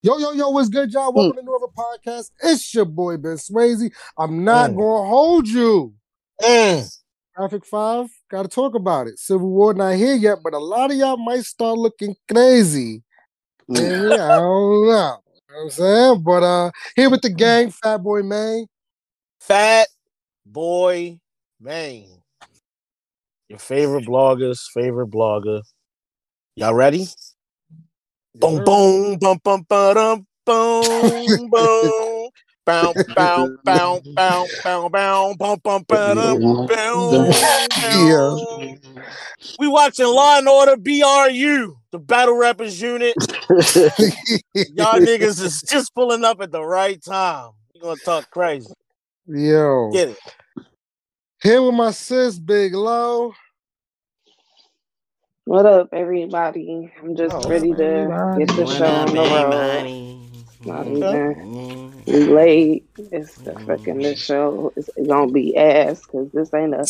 Yo, yo, yo, what's good, y'all? Welcome to another podcast. It's your boy Ben Swayze. I'm not Mm. gonna hold you. Mm. Traffic Five, gotta talk about it. Civil War not here yet, but a lot of y'all might start looking crazy. And yeah, I don't know. You know what I'm saying? But uh here with the gang, Fat Boy Man. Fat Boy Maine. Your favorite blogger's favorite blogger. Y'all ready? Boom, boom, bum, bum, ba-dum, boom, boom. Bow, bow, bow, bow, bow, bow, bum, bum, ba-dum, bow, bow. Yeah. We watching Law and Order BRU, the Battle Rappers Unit. Y'all niggas is just pulling up at the right time. we gonna talk crazy. Yo. Get it. Here with my sis, Big Lo. What up, everybody? I'm just Oh, ready to get the show on the road. everybody? Not Okay. even we late. It's the fucking this show is gonna be ass because this ain't a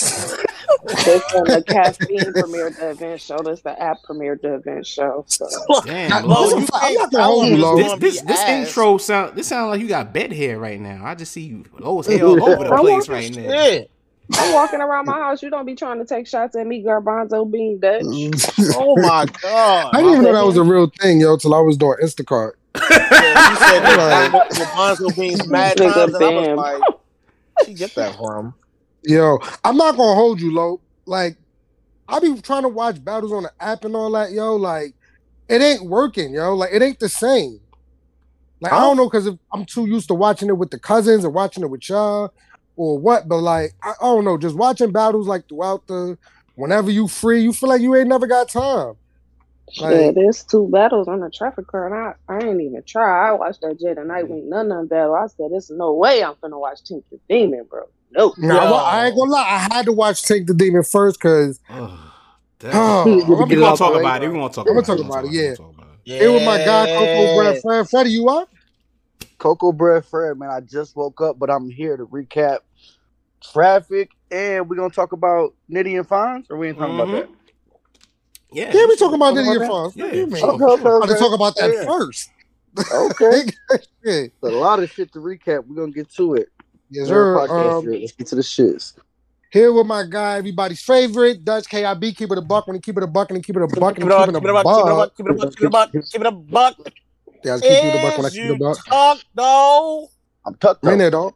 this ain't a caffeine premiere the event show. This the app premiere the event show. So Damn, Lo, Lo, you I'm can't not gonna tell hold us you, it's Lo. this this this intro sound this sound like you got bed hair right now. I just see you low as hell all over the place right now. Shit. I'm walking around my house. You don't be trying to take shots at me, Garbanzo being Dutch. Oh my god. I didn't even know that was a real thing, yo, till I was doing Instacart. Yeah, you said Right. that Rapunzel beans mad times, and I was like, where get that from? Yo, I'm not gonna hold you, Lo. Like, I be trying to watch battles on the app and all that, yo. Like, it ain't working, yo. Like, it ain't the same. Like, I don't know because I'm too used to watching it with the cousins and watching it with y'all or what, but like, I, I don't know. Just watching battles like throughout the whenever you free, you feel like you ain't never got time. yeah, Like, there's two battles on the traffic car, and I, I ain't even try. I watched that Jada Nightwing none of them battle. I said, "There's no way I'm gonna watch Tink the Demon, bro." Nope. No. nah, I. I ain't gonna lie. I had to watch Take the Demon first because Ugh, oh, we I'm Get it gonna out talk about it. We gonna talk I'ma about talk it. We about gonna it, yeah. talk about it. Yeah. here with my guy Coco Bread Fred. Freddie, you up? Coco Bread Fred, man. I just woke up, but I'm here to recap traffic, and we're gonna talk about Nitty and Fines, or we ain't talking about that. Yeah, Yeah, we talking about Talking Diddy and about Fonz. What do Yeah, you mean? sure. Okay, okay, I'm about to talk about that Yeah. first. Okay, Shit. a lot of shit to recap. We're gonna get to it. Yes, sir. Um. Let's get to the shits. here with my guy, everybody's favorite, Dutch KIB. Keep it a buck when he keep it a buck and he keep it a buck Keep and it he up, keep it keep it a up, keep it buck. up, keep it up, keep it up, keep it a buck. Yeah, I keep it a buck when I keep it a buck. talk though? I'm tucked In up. there, dog.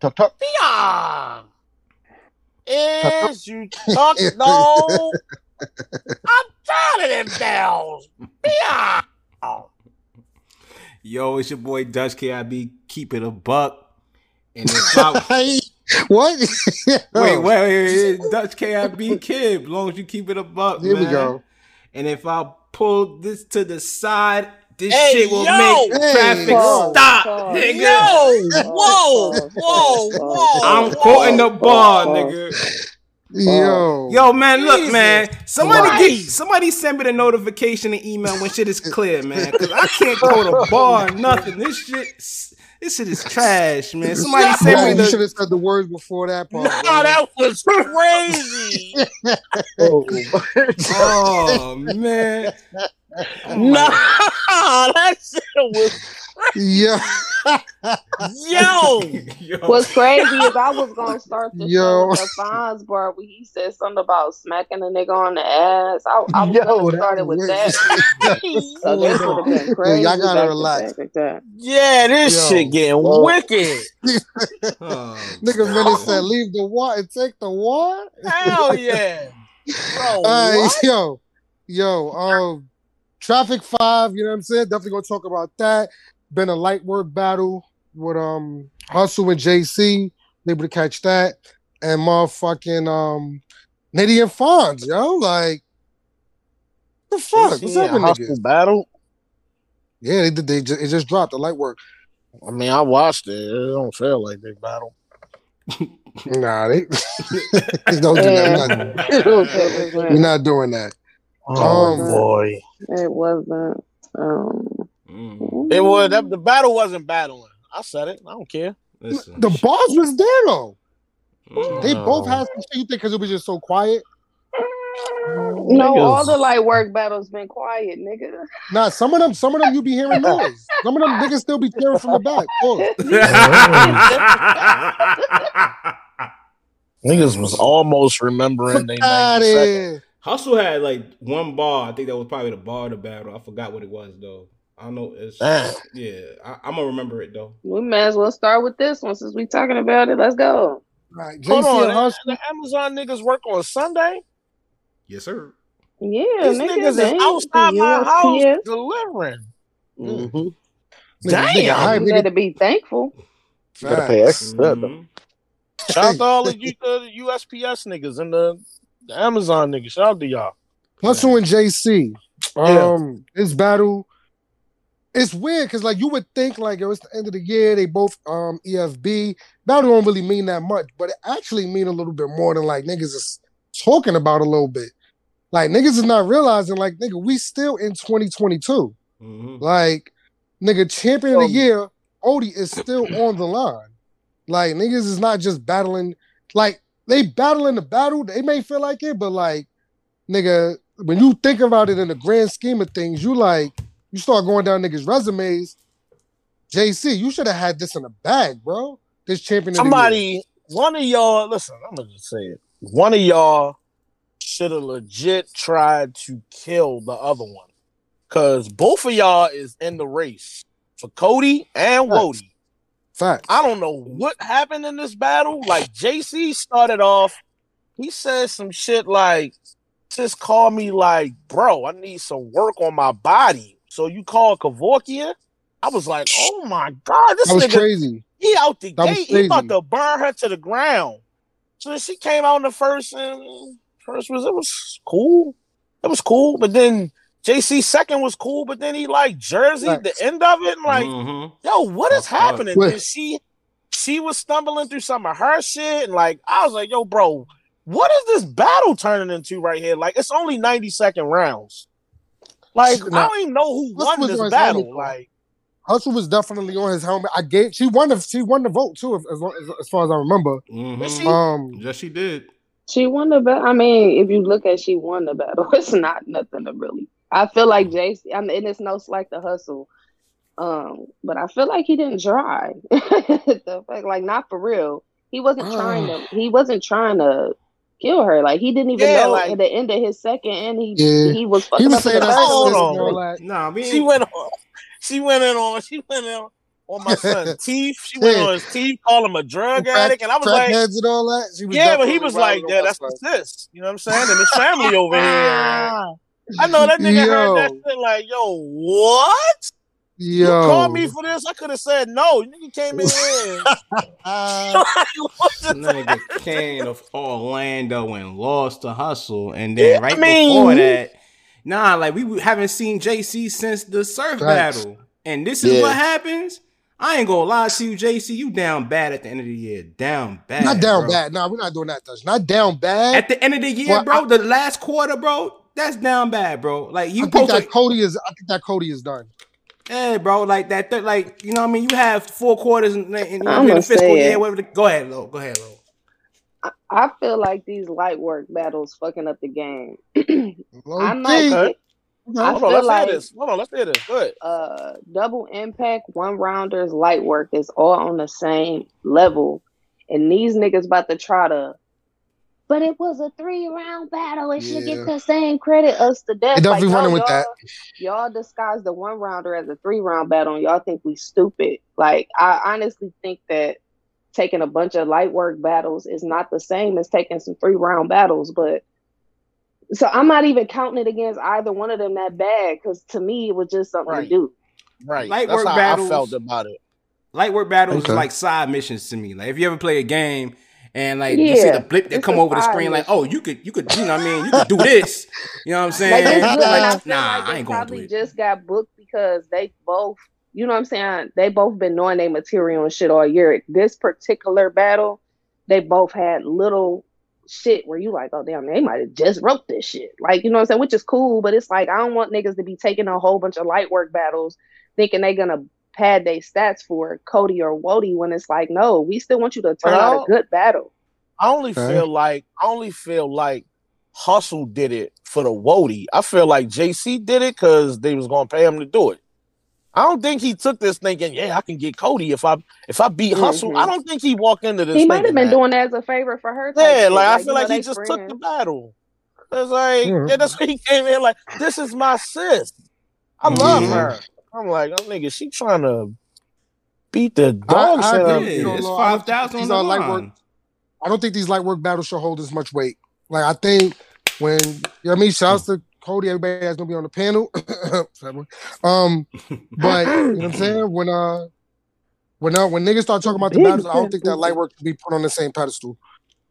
Tuck, tuck. Beyond. Is you talk though? I'm tired of them bells. Beyond. Yo, it's your boy Dutch KIB. Keep it a buck. And if I what? wait, wait, wait, wait, Dutch KIB kid. As long as you keep it a buck, Here we go. And if I pull this to the side, this Hey, shit will yo! make Hey, traffic pause, stop, pause. nigga. Yo! Whoa! Whoa! Whoa! I'm quoting the bar, pause. nigga. Yo. Yo, man, look, Jesus man. Somebody get, somebody send me the notification and email when shit is clear, man. Cause I can't quote a bar or nothing. This shit, this shit is trash, man. Somebody Yeah, send me you should the. have said the words before that part. Nah, bro. that was crazy. Oh, Oh man. Oh, my- nah, that shit was yeah. yo. Yo. What's crazy is I was gonna start the Yo. show with the Fonz bar where he said something about smacking a nigga on the ass. I, I was Yo, gonna start it with was- that. So this would have been Yo, crazy. y'all gotta relax. back like. Yeah, this Yo. shit getting Whoa. wicked. Oh, Niggas really said leave the what and take the what? Hell yeah. Bro, All right, yo, yo, um, traffic five. You know what I'm saying? Definitely gonna talk about that. Been a light work battle with um Hustle and JC. Able to catch that and motherfucking um Nitty and Fonz, yo. Like, the fuck? What's up with Hostile niggas? battle? Yeah, they did. They just, it just dropped the light work. I mean, I watched it. It don't feel like they battle. Nah, they don't do that. We're not, we're not doing that. Oh Um, boy. It wasn't. Um, Mm, It was that, the battle wasn't battling. I said it. I don't care. listen. The bars was there though. Mm. They both had some shit. You think because it was just so quiet? No, Niggas- all the light work battles been quiet, nigga. Nah, some of them, some of them you be hearing noise. Some of them niggas still be tearing from the back. Pause. Niggas was almost remembering they Fuck 90 seconds. Here. Hustle had like one bar. I think that was probably the bar of the battle. I forgot what it was though. I don't know. It's Damn. yeah. I, I'm gonna remember it though. We may as well start with this one since we talking about it. Let's go. Right, Hold on, and Hustle. the Amazon niggas work on Sunday. Yes, sir. Yeah, These nigga, niggas is outside my USPS. house delivering. Mm-hmm. Nigga, Damn. nigga, You better be thankful. Gotta pay extra. Mhm. Shout out to all the, U- the USPS niggas and the, the Amazon niggas. Shout out to y'all. Hustle and JC. Yeah. Um, this battle, it's weird because like you would think like yo, it's the end of the year. They both um EFB. Battle don't really mean that much, but it actually mean a little bit more than like niggas is talking about a little bit. Like niggas is not realizing like nigga, we still in 2022. Mhm. Like nigga, champion of the year, Odie is still on the line. Like niggas is not just battling. Like they battle in the battle. They may feel like it, but like nigga, when you think about it in the grand scheme of things, you like you start going down niggas' resumes. JC, you should have had this in a bag, bro. This champion of. Somebody, one of y'all, listen, I'm gonna just say it. One of y'all should have legit tried to kill the other one. Cause both of y'all is in the race for Cody and. Wody. Facts. I don't know what happened in this battle. Like JC started off, he said some shit like, just call me like, bro, I need some work on my body. So you call Kavorkia? I was like, oh my god, this That was nigga crazy. he out the That gate. He about to burn her to the ground. So she came out in the first and first was it was cool. It was cool, but then JC second was cool, but then he like Jersey the end of it and like, Mhm. yo, what is Fuck happening? What? Then she she was stumbling through some of her shit and like I was like, yo, bro, what is this battle turning into right here? Like it's only 90 second rounds. Like I don't even know who this won was this battle. helmet, Like Hustle was definitely on his helmet. I gave she won the she won the vote too, as, long- as, as far as I remember. Mhm. she- Um, Yes, she did. She won the battle. I mean, if you look at she won the battle, it's not nothing to really. I feel like JC. I mean, and it's no slack to hustle. Um, but I feel like he didn't try. the fact, like, not for real. He wasn't trying to. He wasn't trying to kill her. Like, he didn't even Yeah, know like- at the end of his second, and he Yeah. he was fucking he fucking was up saying the that first Hold sexist on. all that. Nah, we she went on she went in on she went in on my son's teeth. She went Yeah. on his teeth, called him a drug Crack- addict, and I was like, crackheads and all that. She was yeah, but he was like, riding yeah, that's that the sis. You know what I'm saying? And his family over here. I know that nigga heard that shit like, yo, what? You Yo, called me for this? I could have said no. Nigga came in here. What the- nigga came of Orlando and lost to Hustle, and then Yeah, right I mean- before that, nah, like we haven't seen JC since the surf Facts. battle, and this is Yeah. what happens. I ain't gonna lie to you, JC. You down bad at the end of the year. Down bad. not down bro. bad. Nah, we're not doing that. Touch. Not down bad. At the end of the year, Well, bro, I- the last quarter, bro, that's down bad, bro. Like you I think that Cody is. I think that Cody is done. hey, bro, like that, th- like you know, what I mean, you have four quarters in, in, in I'ma the fiscal say year. it. Whatever. the- go ahead, Lo. Go ahead, Lo. I, I feel like these light work battles fucking up the game. I key. might. Okay. I Hold on, let's like hear this. Hold on, let's hear this. Good. uh double impact one rounders light work is all on the same level and these niggas about to try to but it was a three round battle it should Yeah. get the same credit us to death They definitely no, running with y'all- that. y'all disguise the one rounder as a three round battle and y'all think we stupid like i honestly think that taking a bunch of light work battles is not the same as taking some three round battles but so i'm not even counting it against either one of them that bad because to me it was just something Right. to do Right. Light That's work how battles. I felt about it. Light work battles Okay. is like side missions to me. Like if you ever play a game and like you see the blip that come over the screen, like, oh, you could, you could, you know, what I mean, you could do this. You know what I'm saying? Like, Like, good, and I feel nah, like I ain't going to probably do it. just got booked because they both, you know what I'm saying? They both been knowing their material and shit all year. This particular battle, they both had little shit where you like, oh damn, they might have just wrote this shit. Like, you know what I'm saying? Which is cool, but it's like I don't want niggas to be taking a whole bunch of light work battles thinking they gonna pad their stats for Cody or Wody when it's like, no, we still want you to turn out a good battle. I only Okay. feel like I only feel like Hustle did it for the Wody. I feel like JC did it because they was gonna pay him to do it. I don't think he took this thinking, yeah, I can get Cody if I if I beat Hustle. Mhm. I don't think he walked into this. He might have been that. doing that as a favor for her. Yeah, shit. like I feel like he they just took the battle. It's like Yeah. yeah, that's why he came in like this is my sis. I love Mhm. her. I'm like, oh nigga, she trying to beat the dog I shit. out of Yeah, you you. know, it's Lord, I don't five thousand think on these the are light work. line. I don't think these light work battles should hold as much weight. Like I think when you know what I mean, shouts to Cody, everybody that's gonna be on the panel. um, but you know what I'm saying? When uh when uh when niggas start talking about the battles, I don't think that light work should be put on the same pedestal.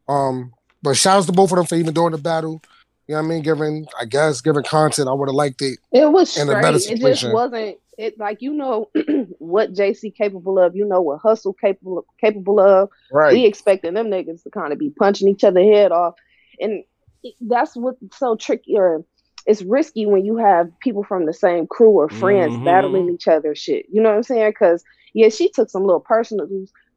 Um, but shouts to both of them for even doing the battle. You know what I mean? Giving, I guess, giving content. I would have liked it. It was in a straight. better It just wasn't. It like you know what JC capable of. You know what Hustle capable capable of. We Right. expecting them niggas to kind of be punching each other head off, and that's what's so tricky or it's risky when you have people from the same crew or friends Mhm. battling each other. Shit, you know what I'm saying? Because yeah, she took some little personal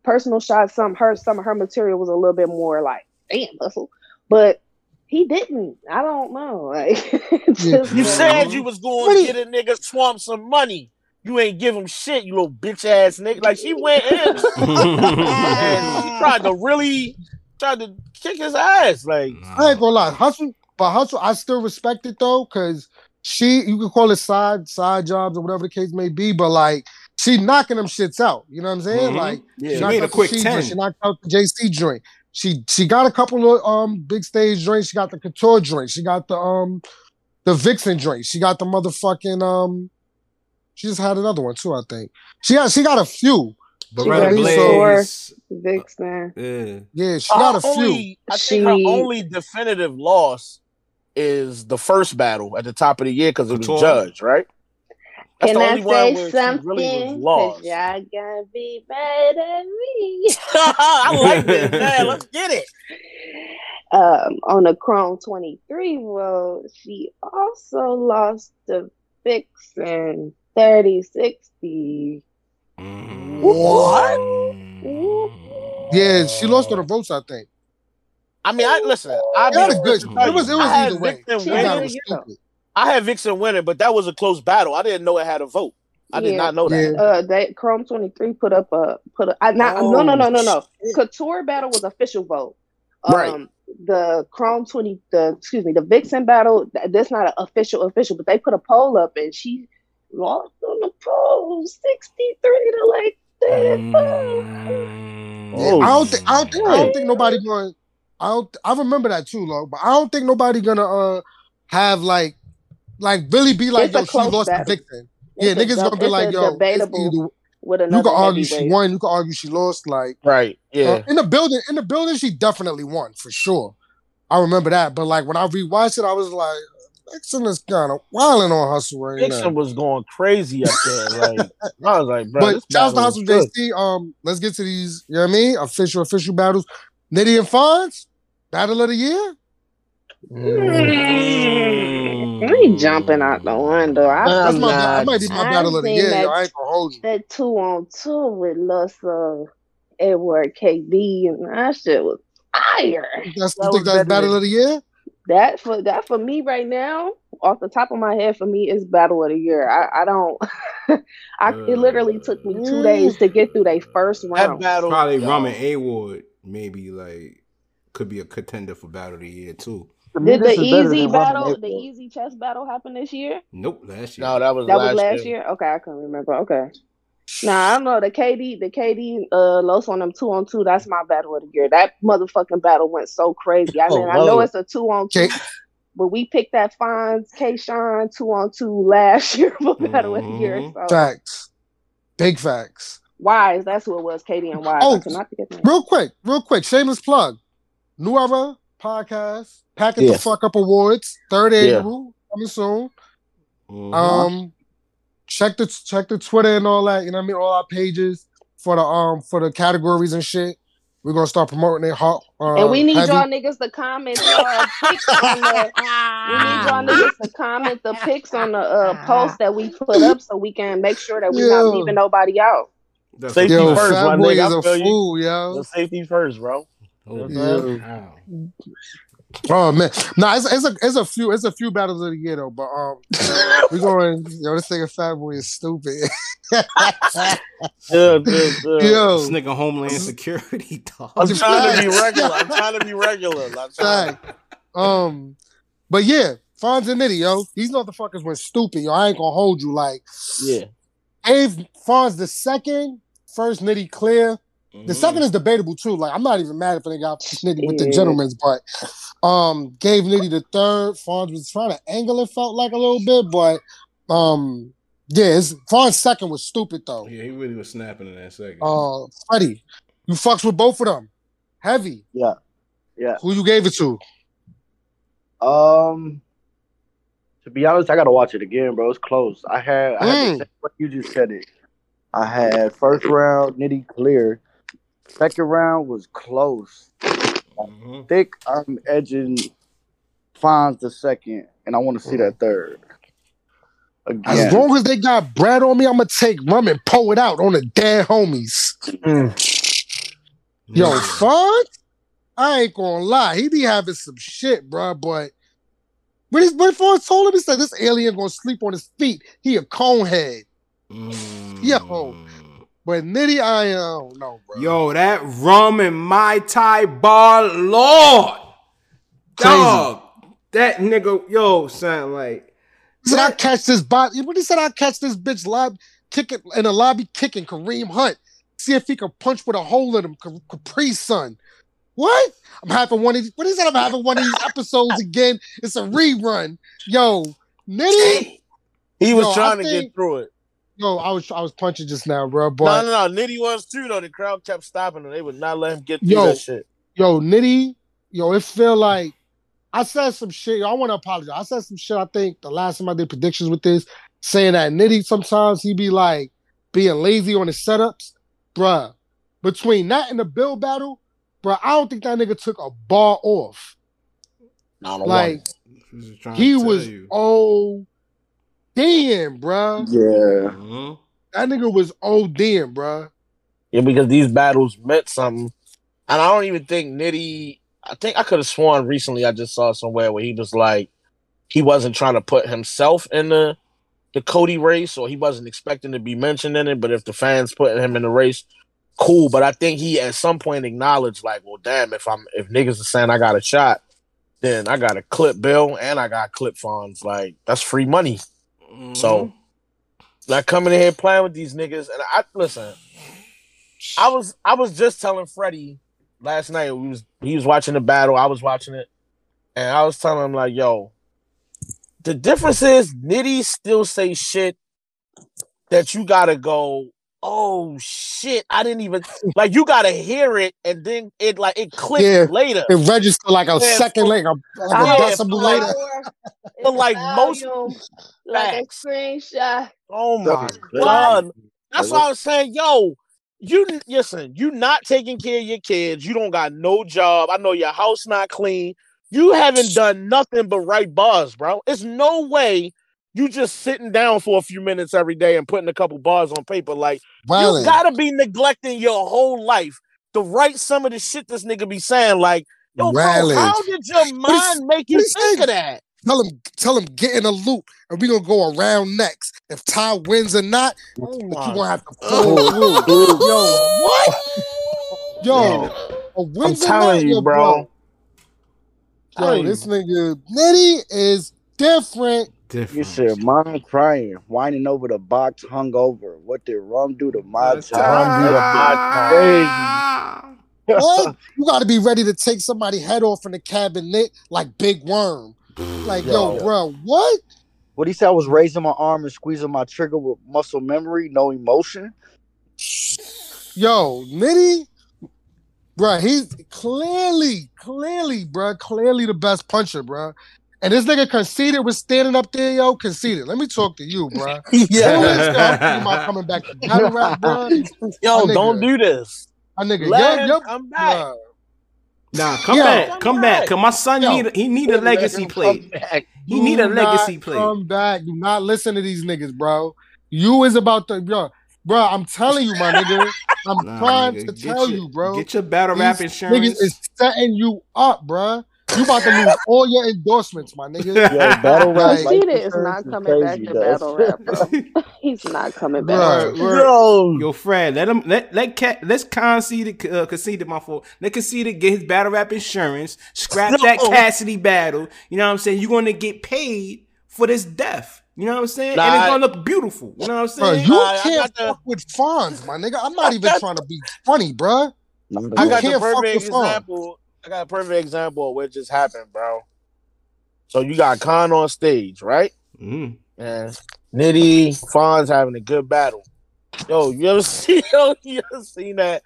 personal shots. Some her some of her material was a little bit more like damn hustle, but he didn't. I don't know. Like just, You said you was going to get a nigga swamp some money. You ain't give him shit, you little bitch ass nigga. Like she went in and she tried to really tried to kick his ass. Like I ain't gonna lie, hustle, but hustle, I still respect it though, because she, you can call it side side jobs or whatever the case may be, but like she knocking them shits out. You know what I'm saying? Mhm. Like yeah, She knocked made a out the quick 10. joint, She knocked out the JC joint. She she got a couple of um big stage drinks. She got the couture joint. She got the um the Vixen joint. She got the motherfucking um. She just had another one too, I think. She got she got a few. But She right, got I mean, the so, Blaze. Vixen. Yeah. yeah, she got a Her few. only- I think her She- only definitive loss is the first battle at the top of the year because of the judge, judged, right? That's Can the I only one say something? really was 'Cause y'all gotta be mad at me. I like this, man. Let's get it. um, on the Chrome 23 well, she also lost to Vixen 3060. What? Yeah, she lost on the votes, I think. I mean, I listen. I She had mean, a good. It was it was I had either way. Vixen She That had guy a winning. was good- stupid. I had Vixen winning, but that was a close battle. I didn't know it had a vote. I did not know that. Yeah. Uh, they Chrome 23 put up a put a I, not, no no no no no. Couture battle was official vote. Um, Right. The Chrome 20 the excuse me the Vixen battle that's not an official official, but they put a poll up and she lost on the poll 63 to like Mm. Yeah, I don't think I don't think I don't think nobody going. I don't. I remember that too, Lo. But I don't think nobody gonna uh have like like really be like It's yo she lost to to Battle. Vixen. Yeah, It's niggas dub- gonna be like yo. it's debatable either- with you another can argue she won. You can argue she lost. Like Right. Yeah. uh, in the building, in the building, she definitely won for sure. I remember that. But like when I rewatched it, I was like, Vixen is kind of wilding on hustle right Vixen now. was going crazy up there. Like I was like, bro. But this shouts to Hustle good. JC. Um, let's get to these. You know what I mean? Official, official battles. Nitty and Fonz, battle of the year. Mm. We jumping out the window. I Uh, That's my. nah, that might be my battle of the year. that- Yo. I ain't gonna hold you. that two on two with Lussa, A-Ward, KB, and that shit was fire. That's That you think was that's battle of the year? That for that for me right now, off the top of my head, for me is battle of the year. I, I don't. I it literally took me two days to get through their first round. That round. battle Probably yo, Rum and A Ward, maybe like could be a contender for battle of the year too. To me, Did the easy battle, the easy chess battle happen this year? Nope, last year. No, that was That last was last year. year. Okay, I can remember. Okay. Nah, I don't know the KD, the KD, uh, Los on them two on two. That's my battle of the year. That motherfucking battle went so crazy. I Oh, mean, I know it's a two on two, but we picked that Fonz K-Shine two on two last year for battle of the year. Mhm. So Facts. Big facts. Wise, that's who it was. KD and Wise. Oh, I cannot forget that. Real quick, real quick. Shameless plug. New Era podcast. Packing the fuck up awards. Third Yeah. annual coming soon. Mhm. Um, check the check the Twitter and all that. You know what I mean? All our pages for the um for the categories and shit. We're gonna start promoting it hot. Uh, And we need heavy. y'all niggas to comment y'all pics on the. We need y'all niggas to comment the pics on the uh, post that we put up so we can make sure that we're Yeah. not leaving nobody out. That's Safety Yo, first, my Boy nigga. is I a feel you. fool, yo. The safety first, bro. Oh, Yeah. wow. Oh man, nah, it's, it's a it's a few it's a few battles of the year though, but um, we going. Yo, this nigga Fat Boy is stupid. Yeah, yeah, yeah. This yo, nigga Homeland Security dog. I'm trying to be regular. I'm trying to be regular. I'm trying. fact. um, but yeah, Fonz and Nitty, yo, these motherfuckers went stupid. Yo, I ain't gonna hold you. Like, Yeah. gave Fonz the second, first Nitty clear. Mm-hmm. The second is debatable too. Like, I'm not even mad if they got Nitty with the gentleman's gentlemen's, but um, gave Nitty the third. Fonz was trying to angle it, felt like a little bit, but um, yeah, it's, Fonz second was stupid though. Yeah, he really was snapping in that second. Uh, Freddie, you fucks with both of them. Heavy. Yeah. Yeah. Who you gave it to? Um, to be honest, I gotta watch it again, bro. It's close. I had, I had Mm. the same way you just said it. I had first round nitty clear. Second round was close. Mhm. Thick, I'm edging Fonz the second, and I want to see that third. Again. As long as they got bread on me, I'm gonna take rum and pull it out on the dead homies. Yo, Yeah. Fonz, I ain't gonna lie, he be having some shit, bro. But when his when Fonz told him, he said this alien gonna sleep on his feet. He a conehead. Mm. Yo. But Nitty, I don't know, bro. Yo, that rum and my Thai bar, Lord. Crazy. Dog. That nigga, yo, sound like. he said I catch this bot. What he said I catch this bitch lob kicking in the lobby kicking Kareem Hunt. See if he can punch with a hole in him, Ca- Capri Sun. What? I'm having one of these. What he said I'm having one of these episodes again. It's a rerun. Yo, Nitty. He was Yo, I trying to think- get through it. Yo, I was I was punching just now, bro. No, But no, no. Nitty was too though. The crowd kept stopping him. They would not let him get through Yo. that shit. yo, Nitty, yo, it feel like I said some shit. Yo, I want to apologize. I said some shit. I think the last time I did predictions with this, saying that Nitty sometimes he be like being lazy on his setups, bruh. Between that and the Bill battle, bruh, I don't think that nigga took a bar off. I don't Like Just he was you. oh damn, bruh. Yeah. Mhm. That nigga was old damn, bruh. Yeah, because these battles meant something. And I don't even think Nitty. I think I could have sworn recently I just saw somewhere where he was like, he wasn't trying to put himself in the the Cody race, or he wasn't expecting to be mentioned in it. But if the fans putting him in the race, cool. But I think he at some point acknowledged, like, well, damn, if I'm if niggas are saying I got a shot, then I got a clip Bill and I got clip funds. Like that's free money. So- Mhm. Like coming in here playing with these niggas, and I listen. I was I was just telling Freddie last night. We was he was watching the battle. I was watching it, and I was telling him like, "Yo, the difference is Nitty still say shit that you gotta go. Oh shit! I didn't even like. You gotta hear it, and then it like it clicks Yeah. later. It registered like a Yeah, second for- later, like a Yeah, decibel for later. But like most like a facts. screenshot. Oh my god! That's Like, why I was saying, yo, you listen, you not taking care of your kids. You don't got no job. I know your house not clean. You haven't done nothing but write bars, bro. It's no way you just sitting down for a few minutes every day and putting a couple bars on paper. Like you gotta be neglecting your whole life to write some of the shit this nigga be saying. Like, yo, bro, how did your mind make you think say? of that? Tell him, tell him, get in a loop, and we gonna go around next. If Ty wins or not, Oh but you gonna have to oh, pull through. Yo, what? Yo, a I'm wins or telling not, you, yo, bro. Yo, this nigga Nitty is different. Different. You said mom crying, whining over the box, hung over. What did rum do to my That's child? Rum do to my Ah. What? you got to be ready to take somebody head off in the cabinet like Big Worm. Like, yo, Yo. bro, what? What he said, I was raising my arm and squeezing my trigger with muscle memory, no emotion. Yo, Nitty, bro, he's clearly, clearly, bro, clearly the best puncher, bro. And this nigga Conceited was standing up there, yo. Conceited. Let me talk to you, bro. Yeah. Who is I'm thinking about coming back to battle rap, bro? Yo, My don't do this. My nigga, Let yo, him yo, come back. bruh. Nah, come Yo. back, come back. Cause my son Yo. need a, he need a legacy plate. He need a legacy not plate. Come back. Do not listen to these niggas, bro. You is about to, bro. Bro, I'm telling you, my nigga. I'm Nah, trying nigga, to tell your- you, bro. Get your battle These rap Niggas is setting you up, bro. You about to lose all your endorsements, my nigga. Yo, battle rap. Like, is not coming back to though. battle rap, bro. He's not coming back. Bruh. Word. Yo, Yo, Fred, let him let let cat let's concede uh, concede my fault. Let concede get his battle rap insurance. Scrap that Cassidy battle. You know what I'm saying? You're gonna get paid for this death. You know what I'm saying? Nah, and it's gonna look beautiful. You know what I'm Bro, saying? you Nah, can't got the- fuck with Fonz, my nigga. I'm not even trying to be funny, bro. I You got can't the fuck perfect with Fonz. example. I got a perfect example of what just happened, bro. So you got Khan on stage, right? Mm. And Nitty, Fonz having a good battle. Yo, you ever see yo, you ever seen that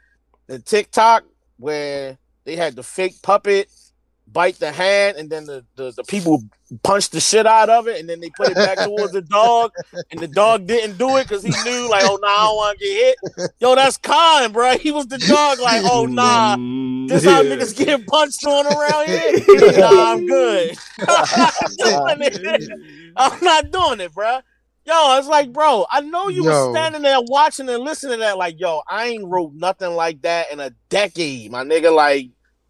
the TikTok where they had the fake puppet bite the hand and then the, the, the people punched the shit out of it and then they put it back towards the dog and the dog didn't do it because he knew like, oh nah, I don't want to get hit. Yo, that's Khan, bro. He was the dog, like, oh nah. Mm, This how niggas get punched on around here? nah, I'm good. I'm not doing it. I'm not doing it, bro. Yo, it's like, bro, I know you Yo. was standing there watching and listening to that. Like, yo, I ain't wrote nothing like that in a decade, my nigga. Like,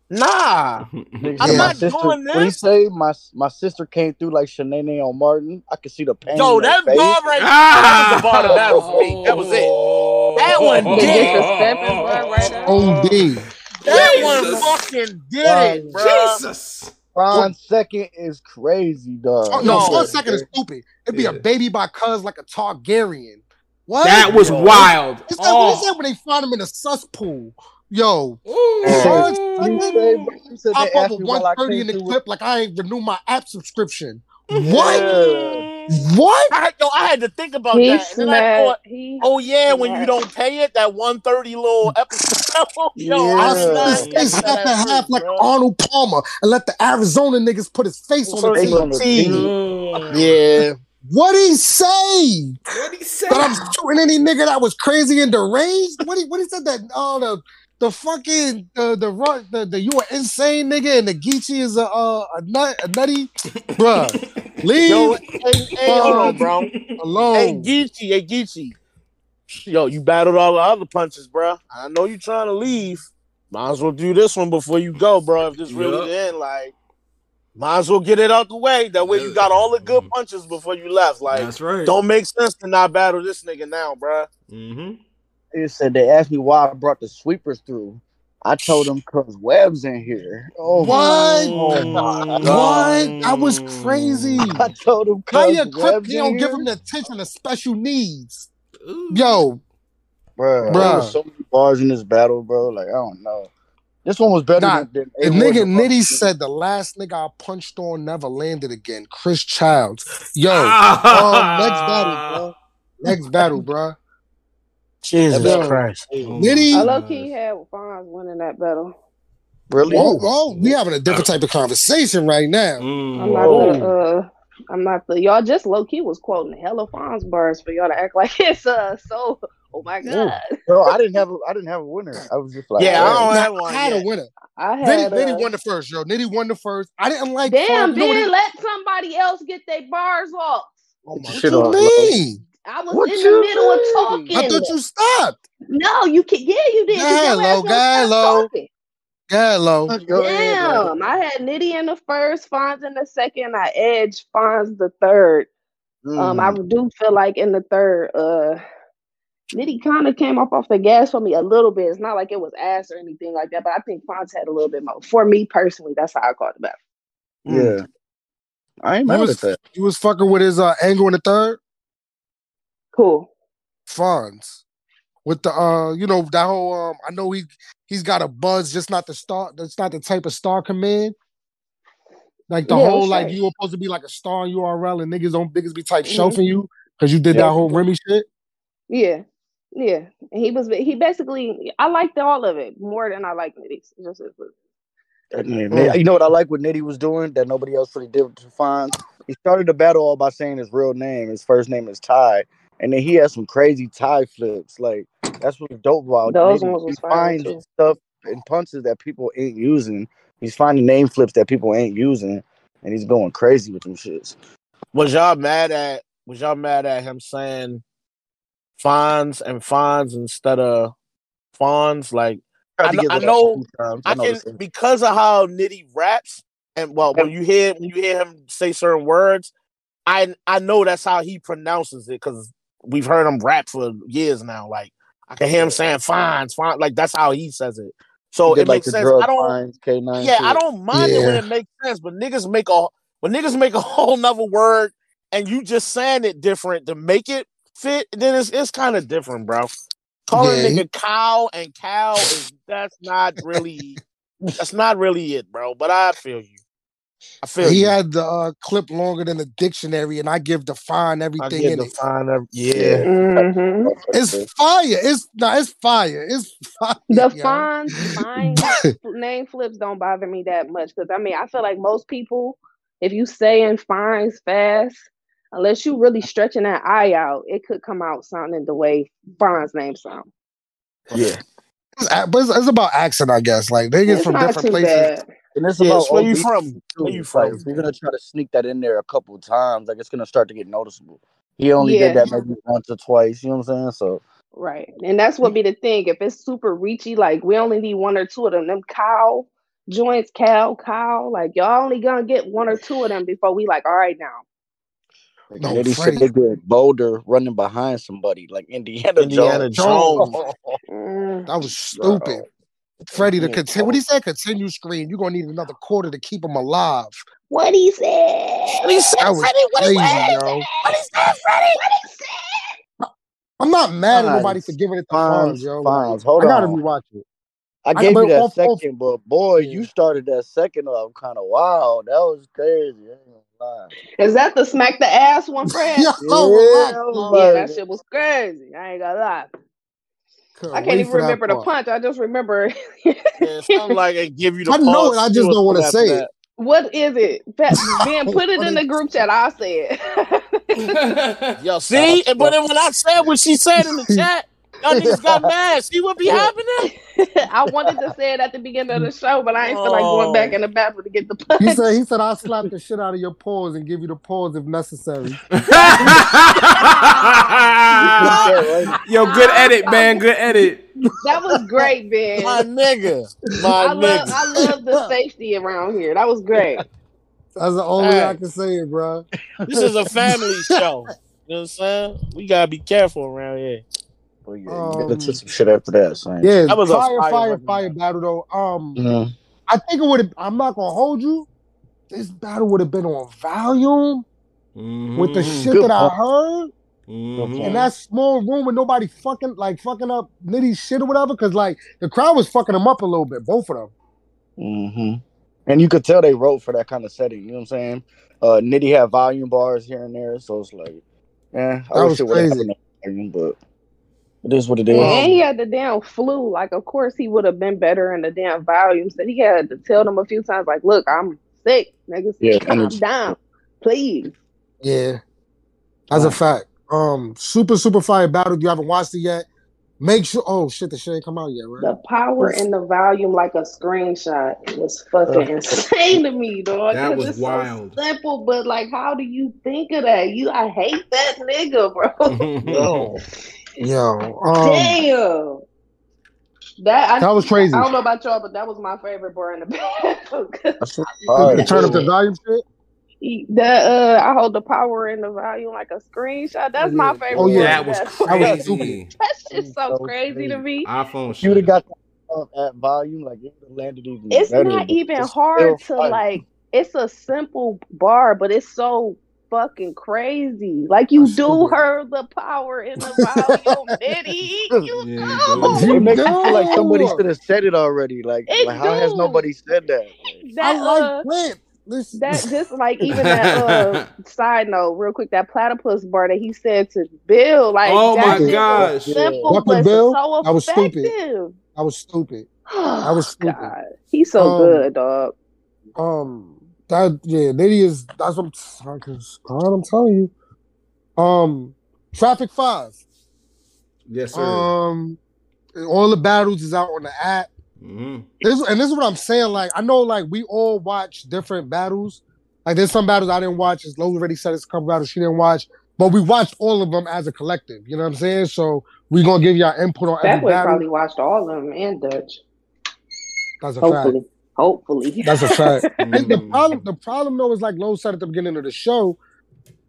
nah. I'm Yeah. my not sister, doing What he this. say? My my sister came through like Sheneneh on Martin. I could see the pain. Yo, in her that face. bar right ah! that was the bar of the battle for me. That was it. That one The did. disrespecting bar right there. OD. That one fucking did it, bro. Jesus. Ron's second is crazy, dog. Oh, no, Yo. one second is stupid. It'd be a baby by cuz like a Targaryen. What? That was Yo. wild. Is that what is Oh. that when they find him in a cesspool? Yo, Ooh. Fonz What he say, bro? He said pop up asked with me while I 130 came in the through with- clip like I ain't renew my app subscription. What? Yeah. What? I had, yo, I had to think about He that. And then I thought, oh yeah, when you don't pay it, that 130 little episode. yo, Yeah. I I did not split get his to half that and half shit, like bro. Arnold Palmer and let the Arizona niggas put his face on the Face Face team. on the team. team. Mm. Yeah. What he say? What'd he say? That I'm shooting any nigga that was crazy and deranged? What he what he said that oh the the fucking the the run the, the you are insane nigga and the Geechee is a uh, a nut a nutty bruh. Leave Yo, hey, hey, hold on, bro. Alone. Hey, alone. Geechee, hey, Geechee. Yo, you battled all the other punches, bro. I know you're trying to leave. Might as well do this one before you go, bro. If this really Yeah. the end, like, might as well get it out the way. That way you got all the good punches before you left. Like, That's right. don't make sense to not battle this nigga now, bro. Mm-hmm. They said they asked me why I brought the sweepers through. I told them cause Webb's in here. Oh What? Oh my What? god! That was crazy. I told them How cause you clip Webb's you in don't here. give him the attention of special needs. Ooh. Yo, Bruh, Bruh. there so many bars in this battle, bro. Like I don't know. This one was better Nah, than, than nigga A-Ward. Nitty said the last nigga I punched on never landed again. Chris Childs. Yo, um, next battle, bro. Next battle, bro. Jesus Yo. Christ. Oh Nitty- I low key had Fonz winning that battle. Really? Whoa, whoa, we having a different type of conversation right now. Mm. I'm not the uh I'm not the y'all just low key was quoting hella Fonz bars for y'all to act like it's uh so oh my Whoa. god. Bro, I didn't have a, I didn't have a winner. I was just like, Yeah, I don't Nah, have I had yet. a winner. I Nitty, had Nitty uh, won the first, yo. Nitty won the first. I didn't like Damn, Fonz. You know what Ben, it- let somebody else get their bars off. Oh my, Shit what on, you mean? I was What in the middle of talking. I thought you stopped. No, you can. Yeah, you did. Go ahead, your Lo. ass Go won't ahead, stop Lo. talking. Yeah, Lo. Go ahead, bro. Damn, I had Nitty in the first, Fonz in the second. I edged Fonz the third. Um, I Mm. do feel like in the third, uh, Nitty kind of came off off the gas for me a little bit. It's not like it was ass or anything like that, but I think Fonz had a little bit more. For me personally, that's how I called it back. Yeah. I ain't mad was, at that. you was fucking with his uh, angle in the third. Cool. Fonz. With the uh, you know, that whole um, I know he he's got a buzz, just not the star, that's not the type of star command. Like the Yeah, whole like right. you were supposed to be like a star in URL and niggas on niggas be type Mhm. shelfing you because you did Yeah. that whole Remy shit. Yeah. Yeah. And he was he basically I liked all of it more than I liked Nitty's. Just it was- That Mm. You know what I like what Nitty was doing that nobody else really did to Fonz? He started the battle all by saying his real name. His first name is Ty. And then he had some crazy Ty flips. Like that's what's dope about Those Nitty. ones was fire, finds too. stuff and punches that people ain't using. He's finding name flips that people ain't using, and he's going crazy with them shits. Was y'all mad at was y'all mad at him saying Fonz and Fonz instead of Fonz? Like Tried I to know- I know- it a few times. I know can because of how Nitty raps and well, when you hear when you hear him say certain words, I I know that's how he pronounces it because we've heard him rap for years now. Like I can hear him saying fines, fine, like that's how he says it. So did, it like, makes the sense. I don't. fines, K9 Yeah, I don't mind it when it makes sense, but niggas make a when niggas make a whole nother word and you just saying it different to make it fit, then it's it's kind of different, bro. Calling Yeah, a nigga cow and cow is that's not really that's not really it, bro. But I feel you. I feel He you. had the uh, clip longer than the dictionary, and I give define I everything get in the it. fine of yeah. hmm It's fire. It's no, it's fire. It's fire. The yo. fines, fines, name flips don't bother me that much because I mean I feel like most people, if you say in fines fast, unless you really stretching that eye out, it could come out sounding the way fines name sound. Yeah. It's but it's, it's about accent, I guess. Like they get It's from different places. bad. And it's Yeah, about so where you from? too. Where you It's like, from? if you're gonna try to sneak that in there a couple times, like it's gonna start to get noticeable. He only Yeah. did that maybe once or twice. You know what I'm saying? So Right. And that's what be the thing. If it's super reachy, like we only need one or two of them. Them cow joints, cow, cow, like y'all only gonna get one or two of them before we like, all right now. like, No, Nitty said they get Boulder running behind somebody like Indiana, Indiana Jones. Jones. Mm. That was stupid. Freddie, to continue, what he said, continue screen. You're gonna need another quarter to keep him alive. What he said? What he said, Freddie? What he said? yo. What he said, Freddie? What he said? I'm not mad at nobody for giving it the Fines, fines, yo. fines. Like, Hold I gotta on. rewatch it. I I- gave but you that off- off- second, but boy, Yeah. you started that second off kind of wild. That was crazy. Ain't gonna lie. Is that the smack the ass one, Fred? Yo, Yeah, oh, relax, I was. Yeah, that shit was crazy. I ain't gonna lie. Couldn't I can't even remember the punch. I just remember Yeah, it sounded like they give you the I know it, I just don't wanna after say it. what is it? Fa- Ben, put it in the group chat. I'll say it. Yo, see, but then when I said what she said in the chat, y'all niggas got mad. See what be Yeah. happening? I wanted to say it at the beginning of the show, but I ain't feel like going back oh. in the bathroom to get the punch. He said he said I'll slap the shit out of your paws and give you the paws if necessary. Yo, good edit, man. Good edit. that was great, Ben. My nigga, my I love nigga. I love the safety around here. That was great. That's the only way I can say it, bro. This is a family show. You know what I'm saying? We gotta be careful around here. But yeah, you gotta Um, some shit after that, son. Yeah, That was a fire, fire fire, fire battle though. Um, Mhm. I think it would have. I'm not gonna hold you. This battle would have been on volume with the Mhm. shit Good that I point. heard Mhm. in that small room with nobody fucking like fucking up nitty shit or whatever. Cause like the crowd was fucking them up a little bit, both of them. Mm-hmm. And you could tell they wrote for that kind of setting. You know what I'm saying? Uh, Nitty had volume bars here and there, so it's like, yeah, I That wish was it would have crazy. volume, but it is what it And, he had the damn flu. Like, of course, he would have been better in the damn volumes. That he had to tell them a few times, like, "Look, I'm sick, niggas. Yeah, calm energy. down, please." Yeah, that's a fact. Um, super super fire battle. If you haven't watched it yet, make sure. Oh shit, the shit ain't come out yet, right? The power in the volume, like a screenshot, was fucking insane to me, dog. That 'cause was it's so wild. simple, but like, how do you think of that? You, I hate that nigga, bro. Yo, Yo, um, Damn. That I, that was crazy. I don't know about y'all, but that was my favorite bar in the battle. That's what fire. Turn up the volume shit. That uh, I hold the power in the volume like a screenshot. That's my Yeah. favorite. Oh, yeah. That was of That crazy. That shit's so So crazy to me. iPhone If you would have got that up at volume, like it landed even It's better. not even it's hard to still fire. like. It's a simple bar, but it's so fucking crazy. Like you do her the power in the volume, Diddy. You Yeah, do. you It makes me feel like somebody should have said it already. Like, It like how has nobody said that? That I like uh, Clint. This, that just like even that uh side note, real quick, that platypus bar that he said to Bill, like Oh my gosh. simple Fuck but Bill? so That was stupid. effective. I was stupid. I was stupid. God, he's so Um, good, dog. Um, that yeah, Nitty is that's what I'm, cause, God, I'm telling you. Um, Traffic Five. Yes, sir. Um, all the battles is out on the app. Mhm. This and this is what I'm saying. Like I know, like we all watch different battles. Like there's some battles I didn't watch. As Lola already said, it's a couple battles she didn't watch, but we watched all of them as a collective. You know what I'm saying? So we gonna give y'all input on That every boy battle. probably watched all of them and Dutch. That's a fact. Hopefully, Hopefully. That's a fact. And the problem, the problem though, is like Lo said at the beginning of the show,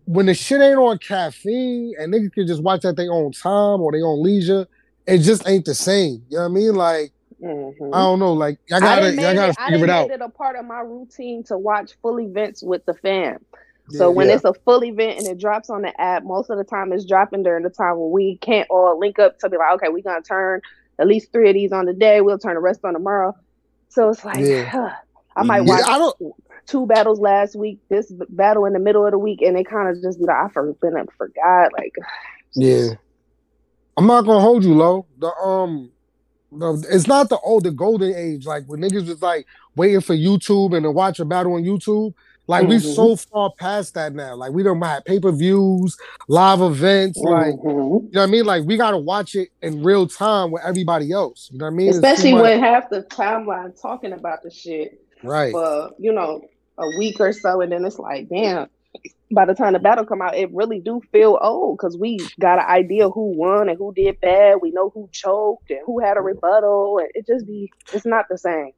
when the shit ain't on caffeine and niggas can just watch at their own time or their own leisure, it just ain't the same. You know what I mean? Like, Mhm. I don't know. Like, I gotta, didn't gotta it, figure didn't it out. make it a part of my routine to watch full events with the fam. So Yeah. when Yeah. it's a full event and it drops on the app, most of the time it's dropping during the time when we can't all link up to be like, okay, we're gonna turn at least three of these on the day. We'll turn the rest on tomorrow. So it's like, Yeah. I might Yeah, watch I don't. two battles last week, this battle in the middle of the week, and it kind of just be like, I for- been up forgot. Like, Yeah. I'm not gonna hold you, low. The um, the, it's not the old the golden age like when niggas was like waiting for YouTube and to watch a battle on YouTube. Like we Mhm. so far past that now. Like we don't have pay per views, live events. Like mhm. you know what I mean. Like we gotta watch it in real time with everybody else. You know what I mean? Especially when half the timeline talking about the shit right. for you know a week or so, and then it's like, damn. By the time the battle come out, it really do feel old because we got an idea who won and who did bad. We know who choked and who had a rebuttal, and it just be it's not the same.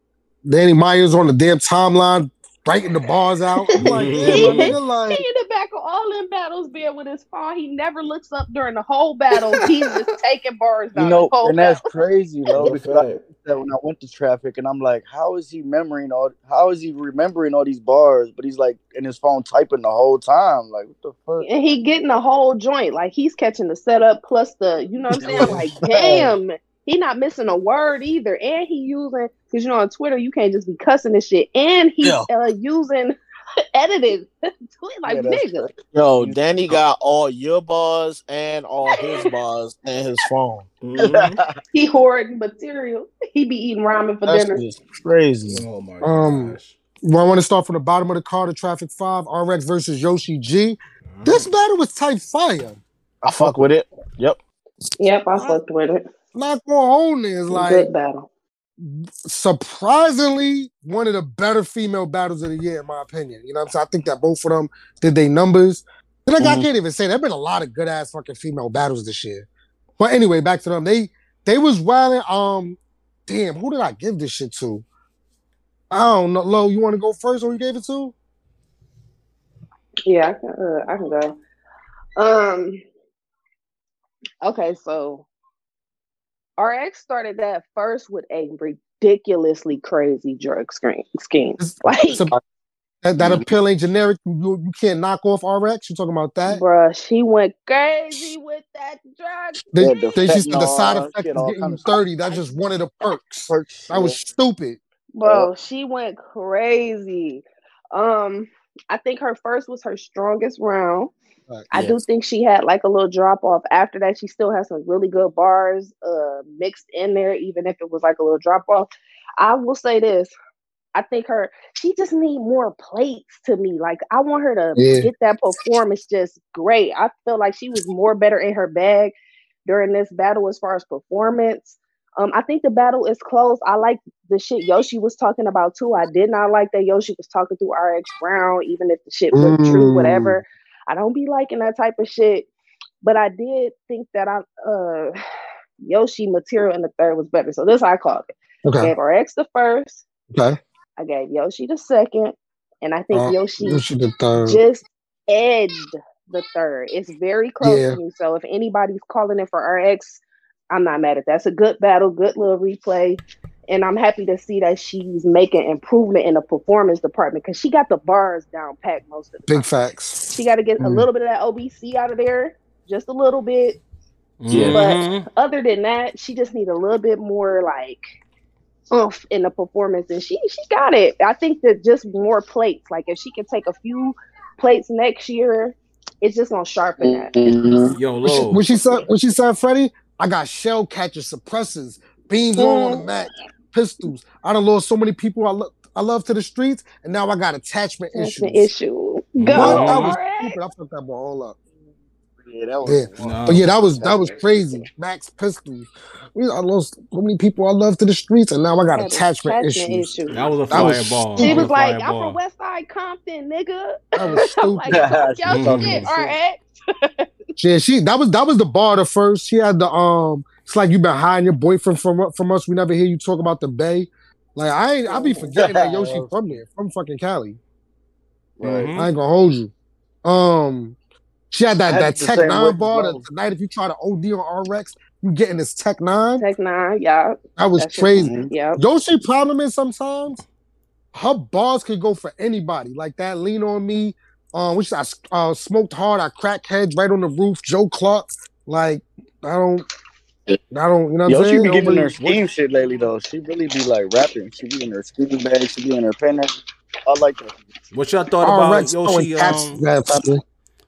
Danny Myers on the damn timeline, writing the bars out. I'm like, He- damn, my nigga, He in the back of all them battles being with his phone. He never looks up during the whole battle. He's just taking bars down You know, the whole and that's battle. crazy, though, No because I that when I went to traffic, and I'm like, how is he remembering all? How is he remembering all these bars? But he's like in his phone typing the whole time. Like, what the fuck? And he getting the whole joint. Like he's catching the setup plus the, you know what I'm saying? Like, damn. He not missing a word either. And he using because you know on Twitter you can't just be cussing this shit. And he's Yeah. uh, using edited tweet like Yeah, nigga. Yo, Danny got all your bars and all his bars and his phone. Mhm. He hoarding material. He be eating ramen for That's dinner. just crazy. Oh my Um, gosh. well, I want to start from the bottom of the card of Traffic 5, RX versus Yoshi G. Mm-hmm. This battle was type fire. I fuck with it. Yep. Yep, I fucked with it. Not going home is like Good battle. Surprisingly one of the better female battles of the year, in my opinion. You know what I'm saying? I think that both of them did their numbers. And like, I Mhm. can't even say there have been a lot of good ass fucking female battles this year. But anyway, back to them. They they was wilding. Um, damn, who did I give this shit to? I don't know. Lo, you want to go first? Who you gave it to? Yeah, I can, uh, I can go. Um. Okay, so RX started that first with a ridiculously crazy drug screen scheme. It's- Like, it's about- that, that appeal ain't generic. You, you can't knock off RX. You're talking about that? bruh, she went crazy with that drug. They, Yeah, the they she said the side fentanyl, effect shit, of getting kind 30. That's just one of the perks. Perks, That was stupid. Bro, she went crazy. Um, I think her first was her strongest round. Right. I do think she had like a little drop off after that. She still has some really good bars uh mixed in there, even if it was like a little drop off. I will say this. I think her she just need more plates to me. Like I want her to Yeah. get that performance just great. I feel like she was more better in her bag during this battle as far as performance. Um, I think the battle is close. I like the shit Yoshi was talking about too. I did not like that Yoshi was talking through RX Brown, even if the shit was true, Mm. whatever. I don't be liking that type of shit. But I did think that I uh Yoshi material in the third was better. So this I called it. I Okay. gave RX the first, Okay. I gave Yoshi the second, and I think Uh, Yoshi Yoshi the third. just edged the third. It's very close Yeah. to me. So if anybody's calling it for RX, I'm not mad at that. It's a good battle, good little replay. And I'm happy to see that she's making improvement in the performance department because she got the bars down packed most of the Big time. facts. She got to get a Mm. little bit of that OBC out of there, just a little bit. Yeah. Mhm. Other than that, she just needs a little bit more like oomph in the performance, and she she got it. I think that just more plates. Like if she can take a few plates next year, it's just gonna sharpen that. Mhm. Yo, What she, Lo. she said? What she said, Freddie? I got shell catchers, suppressors, beam all on the Mm. mat, pistols. I done lost so many people I, lo- I love to the streets, and now I got attachment That's issues. the issue. What? Go, What? That was stupid. I fucked that ball all up. Yeah, that was. Yeah. Nah. But yeah, that was that was crazy. Max pistols. We- I lost so many people I love to the streets, and now I got Had attachment, issues. That was a fireball. She That was a like, "I'm fireball. from West Side Compton, nigga." That was I'm like, stupid. fuck She your was talking shit, shit. Yeah, she that was that was the bar the first. She had the um. It's like you've been hiding your boyfriend from from us. We never hear you talk about the bay. Like I ain't, I be forgetting that Yoshi from there, from fucking Cali. Right. Mhm. I ain't gonna hold you. Um, she had that Had that Tech same Nine bar. That tonight, if you try to OD on RX, you getting this Tech Nine. Tech Nine, yeah. That was That's it. crazy. Mhm. Yeah. Yoshi problem is sometimes her bars could go for anybody. Like that lean on me. Um, which I uh, smoked hard. I crack heads right on the roof. Joe Clark. Like I don't, I don't. You know what Yo, I'm she saying? be getting in her Nobody- scheme shit lately though. She really be like rapping. She be in her scheme bag. She be in her pen. I like that. What y'all thought about RX throwing Yoshi? cats- Um, Yeah,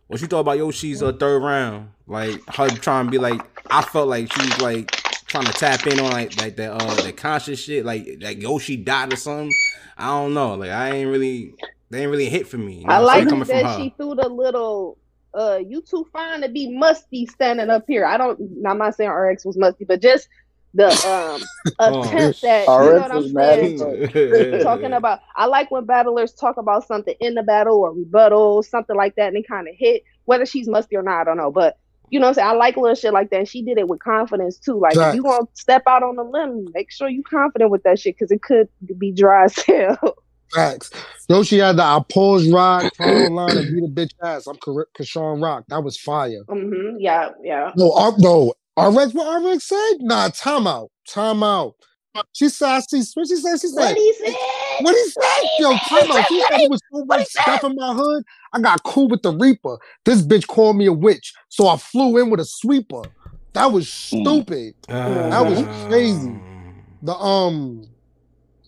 what you thought about Yoshi's uh, third round? Like her trying to be like, I felt like she was like trying to tap in on like like that uh that conscious shit, like like Yoshi died or something. I don't know. Like I ain't really, they ain't really hit for me. You know I what I'm saying? like coming from that she threw the little uh you too fine to be musty standing up here. I don't I'm not saying RX was musty, but just the um Oh. attempt at you know what I'm saying? as fuck. talking about I like when battlers talk about something in the battle or rebuttal, something like that, and they kind of hit. Whether she's musty or not, I don't know. But you know what I'm saying? I like little shit like that. And she did it with confidence too. Like if you Facts. gonna step out on the limb, make sure you confident with that shit because it could be dry as hell. Facts. Yoshi had the I pause ride, climb line, and beat a bitch ass. I'm Ka- Kashawn Rock. That was fire. Mm-hmm. Yeah, yeah. No, R- no. RX, what RX said? Nah, time out. Time out. She said, I see, what she said? She said, What he said? what he said? Yo, time out. She said it was so much stuff in my hood. I got cool with the Reaper. This bitch called me a witch. So I flew in with a sweeper. That was stupid. that was crazy. The um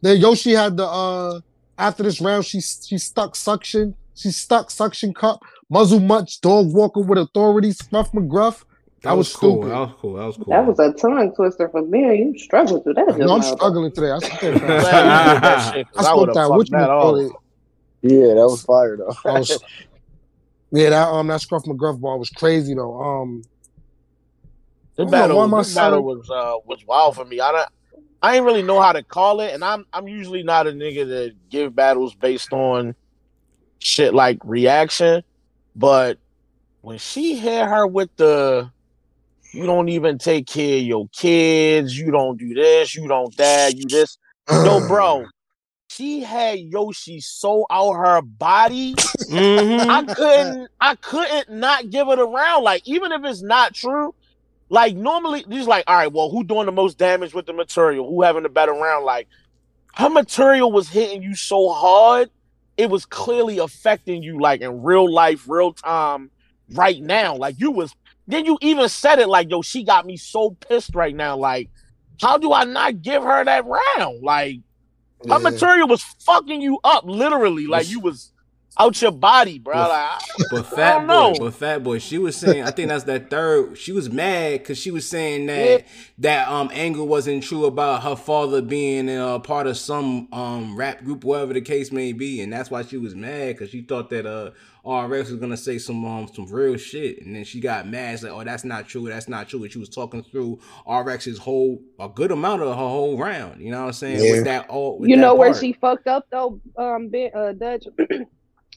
then Yoshi had the uh after this round she she stuck suction. She stuck suction cup, muzzle much, dog walker with authority, Scruff McGruff. That, That was, was cool. stupid. That was cool. That was cool. That was a tongue twister for me. You struggled through that. No, I'm now. struggling today. I still I'm glad you that shit, 'cause I I would smoked have that. What you that call it? Yeah, that was fire though. Was- yeah, that um that Scruff McGruff ball was crazy though. Um This I don't know, battle, why my this battle son- was uh was wild for me. I don't, I ain't really know how to call it, and I'm I'm usually not a nigga that give battles based on shit like reaction, but when she hit her with the you don't even take care of your kids, you don't do this, you don't that, you this. no, bro, she had Yoshi so out her body. Mhm. I couldn't I couldn't not give it a round. Like, even if it's not true, like normally he's like, all right, well, who doing the most damage with the material? Who having the better round? Like her material was hitting you so hard, it was clearly affecting you like in real life, real time, right now. Like you was then you even said it like, yo, she got me so pissed right now. Like, how do I not give her that round? Like her material was fucking you up, literally. Like you was out your body, bro. Well, Like, I- But I fat don't boy, know. but fat boy, she was saying. I think that's that third. She was mad because she was saying that that um angle wasn't true about her father being a part of some um rap group, whatever the case may be, and that's why she was mad because she thought that uh RX was gonna say some um some real shit, and then she got mad. It's like, oh, that's not true. That's not true. And she was talking through RX's whole a good amount of her whole round. You know what I'm saying? Yeah. With that all, with you that know where she fucked up though, um, Ben- uh, Dutch.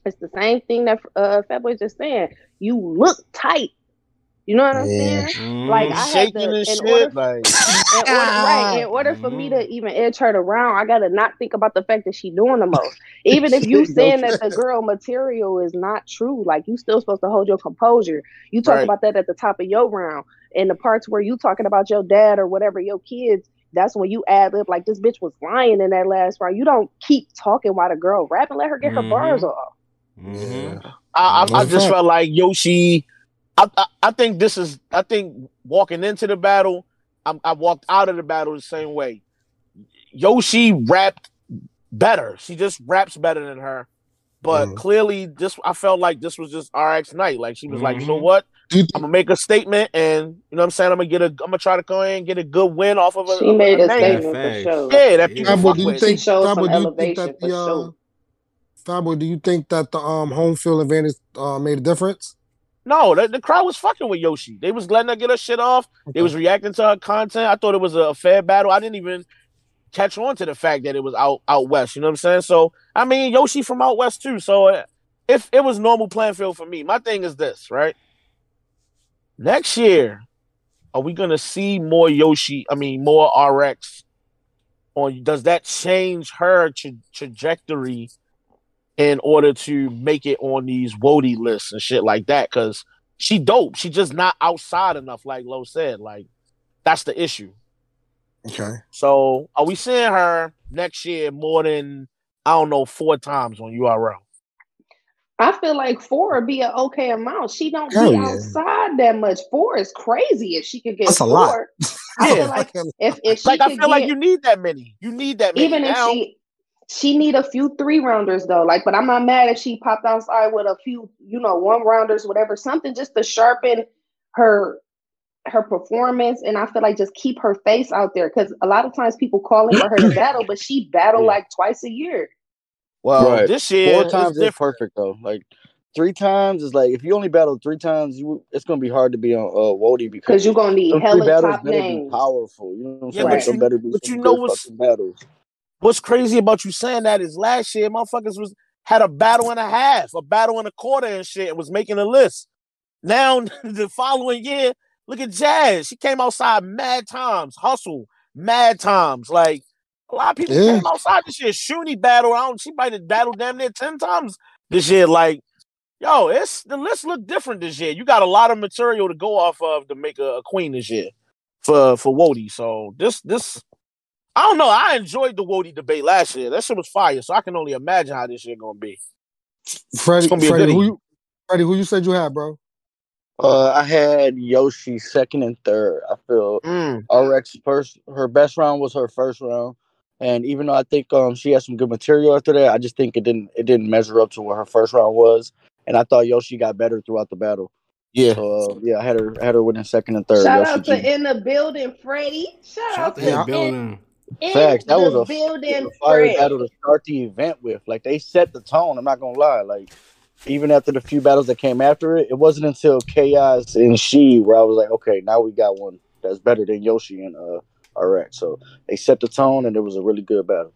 it's the same thing that uh, Fatboy just saying. You look tight. You know what I'm Yeah. saying? Like, Mhm. I had to- and in shit. order- like In order, right, in order for me to Mhm. even edge her around, I gotta not think about the fact that she doing the most. Even if you No saying that the girl material is not true, like you still supposed to hold your composure. You talk Right. about that at the top of your round, and the parts where you talking about your dad or whatever your kids. That's when you ad lib like this bitch was lying in that last round. You don't keep talking while the girl rapping. Let her get her bars off. Mhm. I, I, I just felt like Yoshi. I, I I think this is. I think walking into the battle, I, I walked out of the battle the same way. Yoshi rapped better. She just raps better than her. But Mhm. clearly, this I felt like this was just RX night. Like she was like, you know Mhm. what? I'm gonna make a statement, and you know what I'm saying. I'm gonna get a. I'm gonna try to go in and get a good win off of a. She made a name. statement for Facts. sure. Yeah, that people Fabo, fuck do you with. think She showed some Fabo, do you think elevation that for the uh, sure. Fabo, do you think that the um home field advantage uh made a difference? No, the, the crowd was fucking with Yoshi. They was letting her get her shit off. They was reacting to her content. I thought it was a fair battle. I didn't even catch on to the fact that it was out out west. You know what I'm saying? So I mean, Yoshi from out west too. So uh, if it was normal playing field for me, my thing is this, right? Next year, are we gonna see more Yoshi? I mean, more RX on does that change her tra- trajectory in order to make it on these Wody lists and shit like that? Because she dope. She just not outside enough, like Lo said. Like that's the issue. Okay. So are we seeing her next year more than I don't know four times on URL? I feel like four would be an okay amount. She don't Hell be yeah. outside that much. Four is crazy if she could get That's a four. lot. I Yeah. feel like if if she Like I could feel like you need that many. You need that many. even if now. she she need a few three rounders though like but i'm not mad if she popped outside with a few you know one rounders whatever something just to sharpen her her performance and i feel like just keep her face out there because a lot of times people calling for her to battle but she battle Yeah. like twice a year well, Right. this year Four times is different. perfect though. Like three times is like if you only battle three times, you it's gonna be hard to be on uh Wody because because you're gonna need them three hella battles top better names be powerful. You know what I'm Yeah, saying? but Like, you- better be but you know what's- fucking battles. What's crazy about you saying that is last year motherfuckers was had a battle and a half, a battle and a quarter and shit, and was making a list. Now the following year, look at Jazz. She came outside mad times, hustle mad times. Like a lot of people Yeah. came outside this year. Shuni battle, I don't. She might have battled damn near ten times this year. Like, yo, it's the list look different this year. You got a lot of material to go off of to make a, a queen this year for for Wody. So this this I don't know. I enjoyed the Wody debate last year. That shit was fire. So I can only imagine how this year gonna be. Freddie, gonna be Freddie, who you, Freddie, who you said you had, bro? Uh, I had Yoshi second and third. I feel Mm. RX first. Her best round was her first round, and even though I think um she had some good material after that, I just think it didn't it didn't measure up to what her first round was. And I thought Yoshi got better throughout the battle. Yeah. So uh, yeah, I had her I had her winning second and third. shout Yoshi out to G. in the building freddie shout, Shout out out to to his Yeah. building. In Facts. That the was a, building fire Fred. battle to start the event with. Like they set the tone. I'm not gonna lie. Like even after the few battles that came after it, it wasn't until Chaos and She where I was like, okay, now we got one that's better than Yoshi and uh RX. So they set the tone, and it was a really good battle.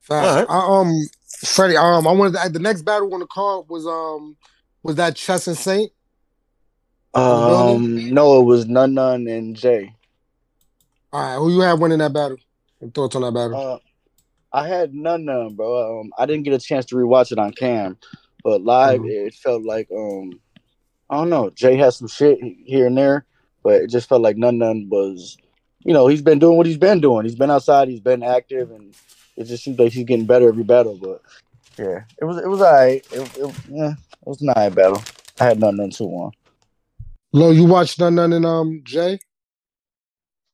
Fact. I, um, Freddie, um, I wanted to, the next battle on the card was um, was that Chess and Saint? Um, no, it was Nun Nun and Jay. All right, who you had winning that battle? And thoughts on that battle? Uh, I had Nun Nun, bro. Um, I didn't get a chance to rewatch it on cam, but live Mhm. it felt like um, I don't know. Jay had some shit here and there, but it just felt like Nun Nun was, you know, he's been doing what he's been doing. He's been outside, he's been active, and it just seems like he's getting better every battle. But yeah, it was it was alright. It, it, yeah, it was an alright battle. I had Nun Nun two one. Lo, you watched none, none, and um, Jay.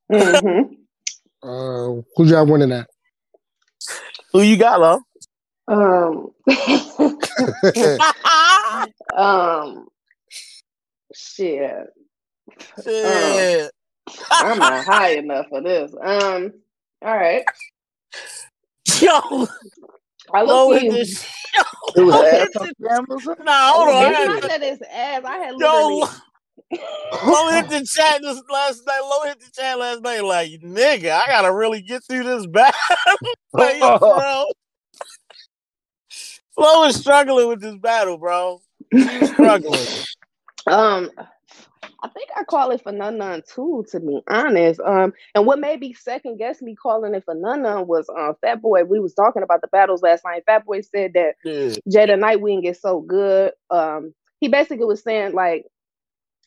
hmm Uh, who you have winning that? Who you got, love? um um shit Shit. I'm not high enough for this. Um, all right. Yo, I low look hit you. this. It was ass hit on this. camera or something? Nah, hold on. I It's had not that it's ass. I had Yo, literally. Low hit the chat this last night. Low hit the chat last night. Like, nigga, I gotta really get through this battle. bro. Flo is struggling with this battle, bro. She's struggling. um, I think I call it for none none too, to be honest. Um, and what made me second guess me calling it for none none was uh Fat Boy. We was talking about the battles last night. Fat Boy said that Yeah. Jada Nightwing is so good. Um, he basically was saying like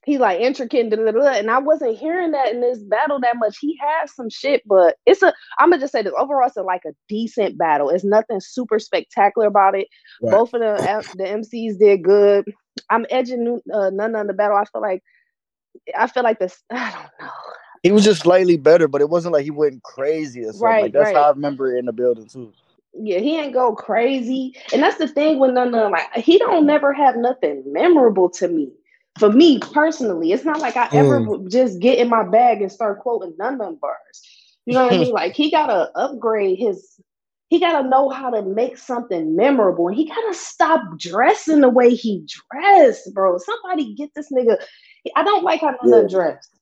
he's like intricate, da, da, da, and I wasn't hearing that in this battle that much. He has some shit, but it's a. I'm gonna just say this overall, it's a, like a decent battle. It's nothing super spectacular about it. Right. Both of the the MCs did good. I'm edging uh, none on the battle. I feel like I feel like this. I don't know. He was just slightly better, but it wasn't like he went crazy or something. Right, like that's right. how I remember it in the building too. Yeah, he ain't go crazy, and that's the thing with none of like he don't never have nothing memorable to me. For me personally, it's not like I ever Mm. would just get in my bag and start quoting them bars. You know what I mean? Like he gotta upgrade his. He gotta know how to make something memorable, and he gotta stop dressing the way he dressed, bro. Somebody get this nigga. I don't like how none Yeah. dressed.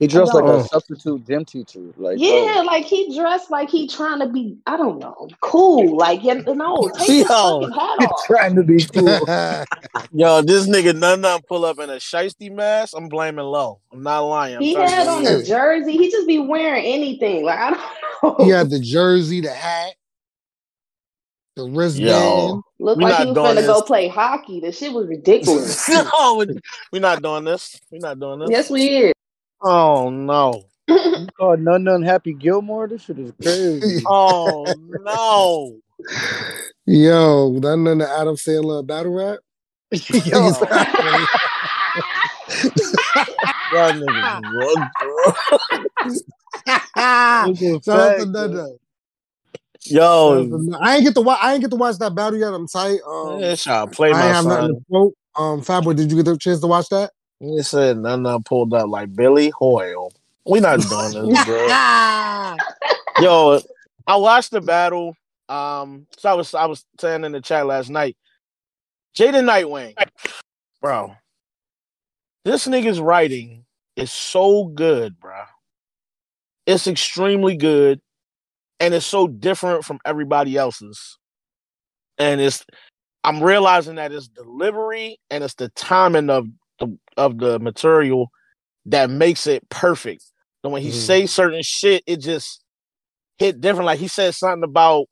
He dressed like a substitute gym teacher. Like Yeah, bro. like he dressed like he trying to be, I don't know, cool. Like, yeah, no, take his Yo. fucking hat off. trying to be cool. Yo, this nigga none none pull up in a shiesty mask. I'm blaming low. I'm not lying. I'm He had on a jersey. He just be wearing anything. Like, I don't know. He had the jersey, the hat, the wristband. Yo. Looked We like he was gonna go play hockey. The shit was ridiculous. no, we're not doing this. We're not doing this. yes, we is. Oh no. You call None None Happy Gilmore? This shit is crazy. Oh no. Yo, that none the Adam Sandler battle rap. Yo, Y'all niggas run, bro. Shout out to Nana. Yo, I ain't get to watch. I ain't get to watch that battle yet. I'm tight. Um, yeah, try to play I ain't my have nothing son. to quote. Um, Fabo, did you get the chance to watch that? He said none of pulled up like Billy Hoyle. We not doing this, bro. Yo, I watched the battle. Um, so I was I was saying in the chat last night. Jaden Nightwing, bro. This nigga's writing is so good, bro. It's extremely good, and it's so different from everybody else's. And it's I'm realizing that it's delivery and it's the timing of the of the material that makes it perfect. And when he mm. say certain shit, it just hit different. Like he said something about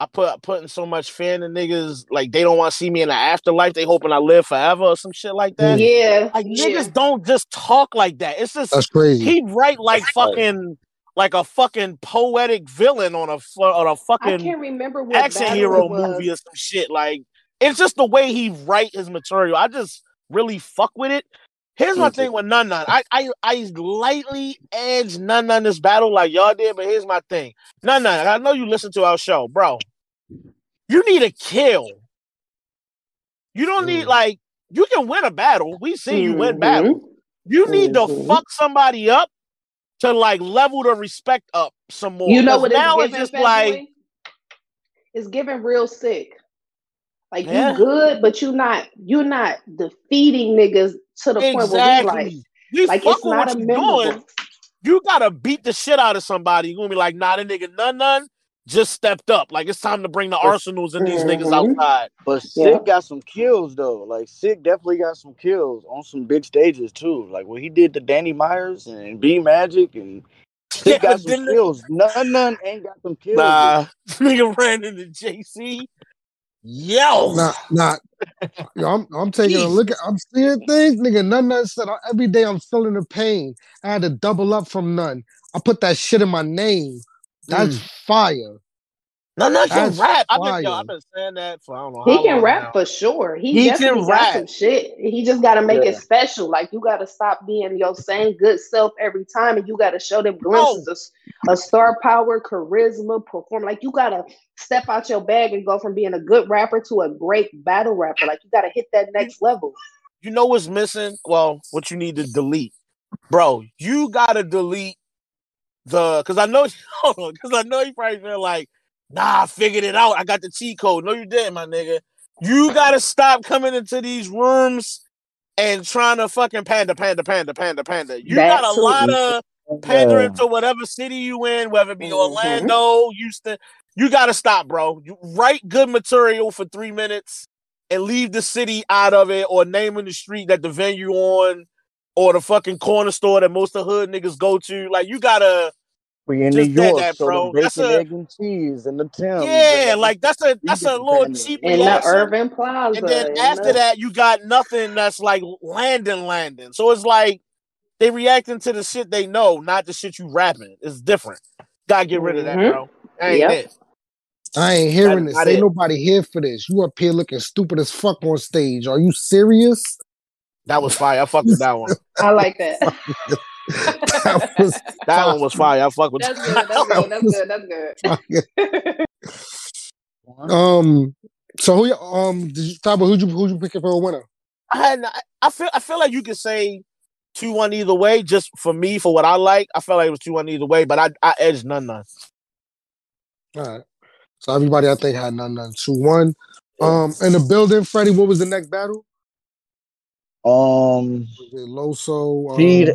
I put putting so much fear in the niggas, like they don't want to see me in the afterlife. They hoping I live forever or some shit like that. Mm. Yeah. Like yeah. niggas don't just talk like that. It's just That's crazy. he write like fucking like a fucking poetic villain on a fu- on a I fucking I can't remember what action hero movie or some shit. Like it's just the way he write his material. I just really fuck with it. Here's my thing with Nun Nun. I I I lightly edge Nun Nun this battle like y'all did, but here's my thing. Nun Nun, I know you listen to our show, bro. You need a kill. You don't need Mm. like you can win a battle. We see you win Mhm. battle. You need to Mhm. fuck somebody up to like level the respect up some more. You know what now it's it's just like it's giving real sick. Like Yeah. you good, but you not you're not defeating niggas to the point where we like exactly. We like it's not what a you memorable. doing. You gotta beat the shit out of somebody. You're gonna be like, nah, the nigga none none just stepped up. Like it's time to bring the arsenals and these niggas Mhm. outside. But Yeah. Got some kills though. Like Sid definitely got some kills on some big stages too. Like when he did the Danny Myers and B Magic and Sid Yeah, got some kills. None none ain't got some kills. Nah, nigga ran into JC. Yo, Nah, nah. Yo, I'm, I'm taking a look at. I'm seeing things, nigga. None none said every day I'm feeling the pain. I had to double up from none. I put that shit in my name. That's mm. fire. No, no, can That's rap. I've been, yo. I've been saying that for I don't know He how can long rap now. for sure. He, He can definitely got rap. some shit. He just got to make it special. Like you got to stop being your same good self every time, and you got to show them glimpses of, of star power, charisma, perform. Like you got to step out your bag and go from being a good rapper to a great battle rapper. Like you got to hit that next level. You know what's missing? Well, what you need to delete, bro. You gotta delete the because I know because I know you probably feel like, nah, I figured it out. I got the cheat code. No, you didn't, my nigga. You gotta stop coming into these rooms and trying to fucking panda, panda, panda, panda, panda. You That got a lot of pandering Yeah. to whatever city you in, whether it be Mhm. Orlando, Houston. You gotta stop, bro. You write good material for three minutes and leave the city out of it, or naming the street that the venue on, or the fucking corner store that most of the hood niggas go to. Like you gotta, We in Just New York, that, so bro. the That's bacon, a- egg, and cheese and the Tim's. yeah, and like that's a that's a little pandering. cheap In the. Urban Plaza. And then after the- that, you got nothing that's like landing, landing. So it's like they reacting to the shit they know, not the shit you rapping. It's different. Gotta get rid of that, Mhm. bro. That ain't Yep. it. I ain't hearing That's this. not Ain't it. nobody here for this. You up here looking stupid as fuck on stage. Are you serious? That was fire. I fucked with that one. I like that. that was That one was fire. I fuck with That's that. good. That's good. That's good. That's good. um. So who? you- Um. Did you, Fabo, who'd you who'd you pick for a winner? I had I- I feel I feel like you could say two one either way. Just for me, for what I like, I felt like it was two one either way. But I I edged none none. All right. So everybody, I think, had none none two one. Um. In the building, Freddie. What was the next battle? Um, Loso? Um, Feed.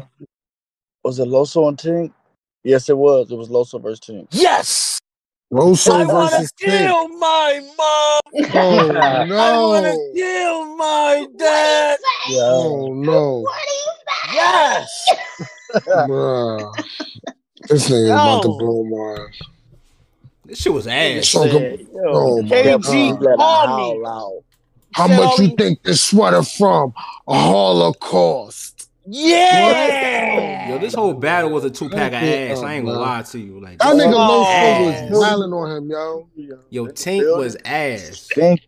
Was it Loso and Tink? Yes, it was. It was Loso versus Tink. Yes, Loso I want to versus Tink. kill my mom. Oh no! I want to kill my dad. Yeah. Oh no! What do you say? Yes. Bruh. This nigga is about to blow my. ass. This shit was ass. So Said, good. yo, Oh, my KG, God. Call me. How much you think this sweater from? A Holocaust. Yeah. Yo, this whole battle was a two pack of Yeah, ass. I ain't gonna lie to you. Like That nigga. Loso was smiling on him, yo. yo, Tink was ass. Stink.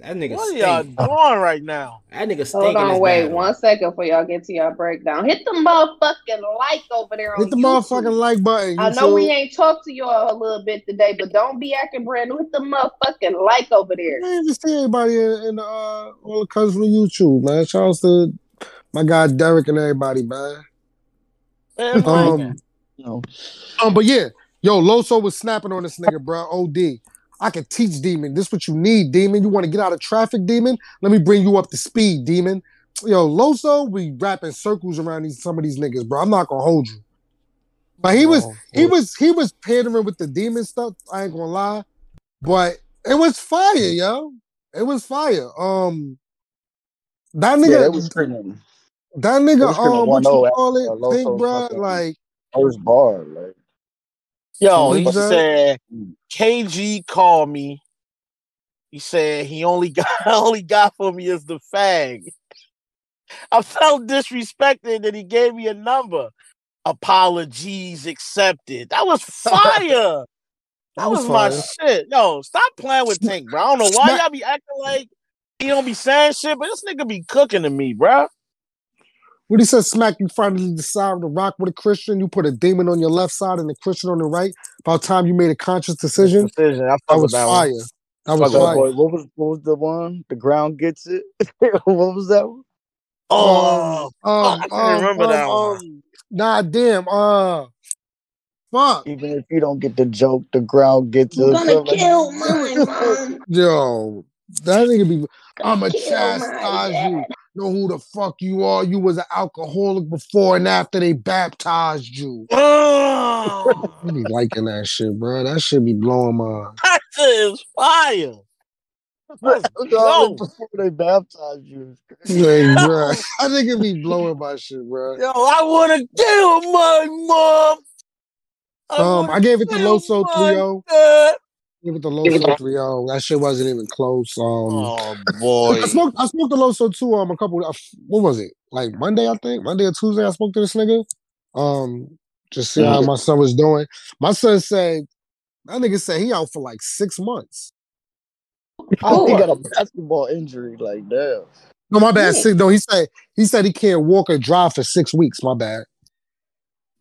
That nigga What are y'all stink. doing right now? That nigga stink. Hold on, wait battle. one second before y'all get to y'all breakdown. Hit the motherfucking like over there on Hit the YouTube. motherfucking like button. I know YouTube. we ain't talked to y'all a little bit today, but don't be acting brand new. Hit the motherfucking like over there. I ain't even see anybody in, in uh, all the cousins from YouTube, man. Shout out to my guy Derek and everybody, man. Man, Um, You know, um, but yeah, yo, Loso was snapping on this nigga, bro. OD. I can teach Demon. This what you need, Demon. You want to get out of traffic, Demon? Let me bring you up to speed, Demon. Yo, Loso, we wrapping circles around these some of these niggas, bro. I'm not gonna hold you. But he was Oh, he was he was pandering with the demon stuff. I ain't gonna lie, but it was fire, yo. It was fire. Um, that nigga, yeah, they was screaming that nigga, um, what you 1-0 call it, after, Pink, Loso bro? fucking- Like, first bar. Like, Yo, he that? said KG called me. He said he only got all he got for me is the fag. I felt disrespected that he gave me a number. Apologies accepted. That was fire. That was, was my shit. Yo, stop playing with Tank, bro. I don't know why y'all be acting like he don't be saying shit, but this nigga be cooking to me, bro. When he said smack, you finally decided to rock with a Christian. You put a demon on your left side and a Christian on the right. About time you made a conscious decision. Decision. I fuck That was that fire. one. That was Fuck with that fire. boy, what was what was the one? The ground gets it. what was that one? Oh, um, fuck, I can't remember um, that um, one. um, Nah, damn. Uh, fuck, Even if you don't get the joke, the ground gets it. I'm gonna Something like- kill my mom. yo, that nigga be. I'ma chastise you. Know who the fuck you are? You was an alcoholic before and after they baptized you. Oh, I be liking that shit, bro. That shit be blowing my. that shit is fire. Let's No, before they baptize you. Like, bro, I think it be blowing my shit, bro. Yo, I want to kill my mom. I Um, I gave it to Loso my 3 dad. Give it to Loso 3 That shit wasn't even close. Um, Oh boy. I smoked. I smoked the Loso too. Um, a couple. Uh, what was it? Like Monday, I think. Monday or Tuesday. I spoke to this nigga. Um, just see how my son was doing. My son said that nigga said he out for like six months. Oh, he got a basketball injury. Like damn. No, my bad. Yeah. Six. No, he said he said he can't walk or drive for six weeks. My bad.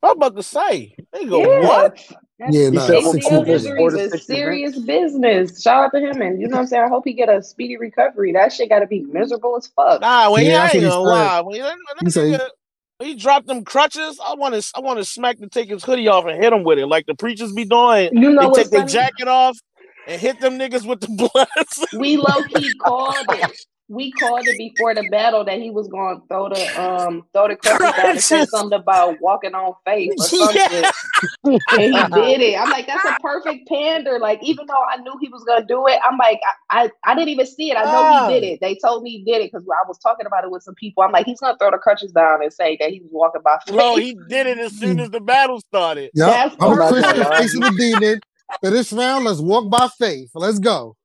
I'm about to say. They go Yeah. what? That's Yeah, nah, ACL six injuries weeks. Four to is serious business. Shout out to him, and you know what I'm saying. I hope he get a speedy recovery. That shit got to be miserable as fuck. Nah, when Yeah, he that's ain't what he gonna lie. When he, when He that said- when he dropped them crutches. I want to. I want to smack to take his hoodie off and hit him with it, like the preachers be doing. You know They what's take their jacket off and hit them niggas with the bloods. We low key called it. We called it before the battle that he was going to throw the um throw the crutches down and say something about walking on faith or some Yeah. And he did it. I'm like, that's a perfect pander. Like, even though I knew he was gonna do it, I'm like, I, I, I didn't even see it. I know he did it. They told me he did it because I was talking about it with some people. I'm like, he's gonna throw the crutches down and say that he was walking by faith. Bro, he did it as soon as the battle started. Yep. That's I'm a. Christian facing the demon. For this round, let's walk by faith. Let's go.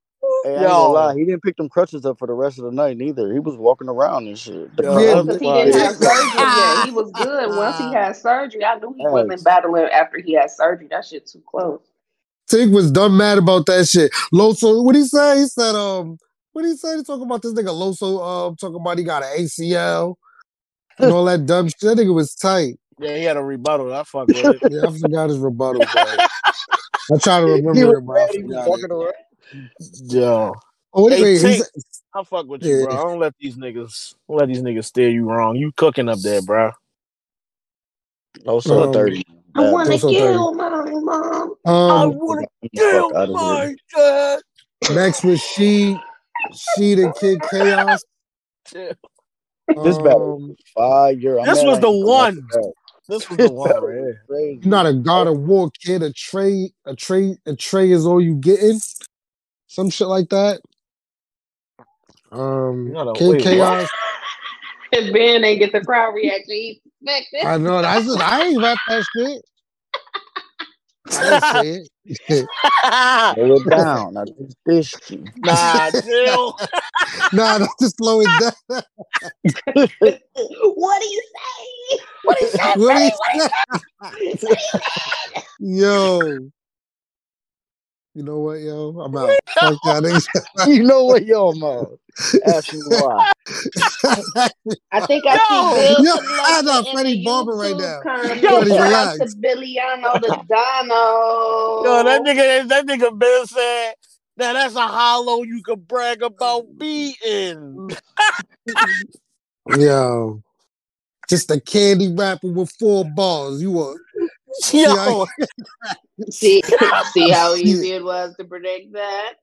Hey, I ain't Yo. gonna lie, he didn't pick them crutches up for the rest of the night neither. He was walking around and shit. Yo, Yeah, because he didn't have surgery yet. He was good once he had surgery. I knew he Yes. wasn't battling after he had surgery. That shit too close. Tink was dumb mad about that shit. Loso, what he say? He said, um, what he say? He talking about this nigga Loso, um, talking about he got an ACL and all that dumb shit. That nigga was tight. Yeah, he had a rebuttal. I fuck with it. Yeah, I forgot his rebuttal, but I try to remember was it, but I mad he was forgot it. Around. Yo, Oh, wait, Hey, wait, he Tink. I fuck with you, bro. I don't let these niggas don't let these niggas steer you wrong. You cooking up there, bro. Also Um, 30. I That want to also kill my mom. um, wanna fuck outta here. dad. next was she, she the kid chaos. This battle Um, Fire. I'm This was the one. This was the one right You're not a god of war, kid. A tray, a tray, a tray is all you getting. Some shit like that. Um, You're not a- Kid Chaos. If Ben ain't get the crowd reaction he expected. I know that's just, I ain't rap that shit. I didn't say it. Slow it down. I just dissed you. nah, chill. nah, nah, just slow it down. what do you say? What do you say? What do you What do you say? Yo. You know what, yo? I'm out. Fuck y'all you know what, yo, man? Ask me why. I think I Yo, see Bill. yo, Collector I got Freddie Barber right now. Yo, Shout out relax. to Billiano the Dono. Yo, that nigga, that nigga Ben said that that's a hollow you could brag about beating. Yo. Just a candy wrapper with four balls. You want Yo, See, see how easy it was to predict that.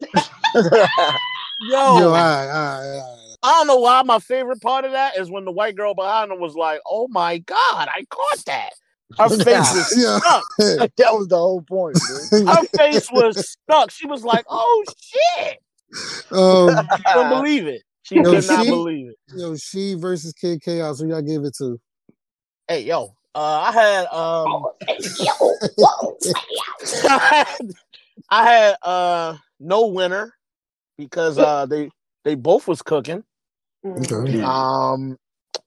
yo, yo, all right, all right, all right. I don't know why my favorite part of that is when the white girl behind him was like, "Oh my god, I caught that." Her face was Yeah. stuck. that was the whole point, dude. Her face was stuck. She was like, "Oh shit!" Um, She couldn't believe it. She Yo, could not believe it. yo, she versus Kid Chaos. Who y'all give it to? Hey, yo, uh, I had um, I had, uh no winner because uh they they both was cooking. Okay. Um,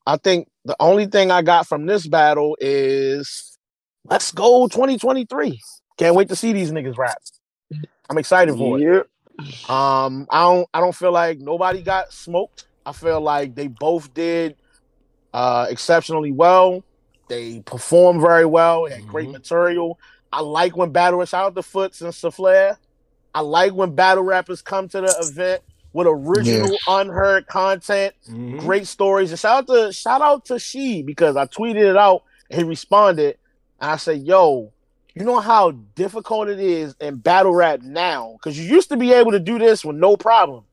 I think the only thing I got from this battle is let's go 2023. Can't wait to see these niggas rap. I'm excited for it. Um, I don't I don't feel like nobody got smoked. I feel like they both did uh exceptionally well. They performed very well, they had great Mhm. material. I like when battle shout out to Foots and Saflair. I like when battle rappers come to the event with original unheard content Mhm. great stories. And shout out to shout out to She because I tweeted it out and he responded. And I said, Yo, you know how difficult it is in battle rap now? Because you used to be able to do this with no problem.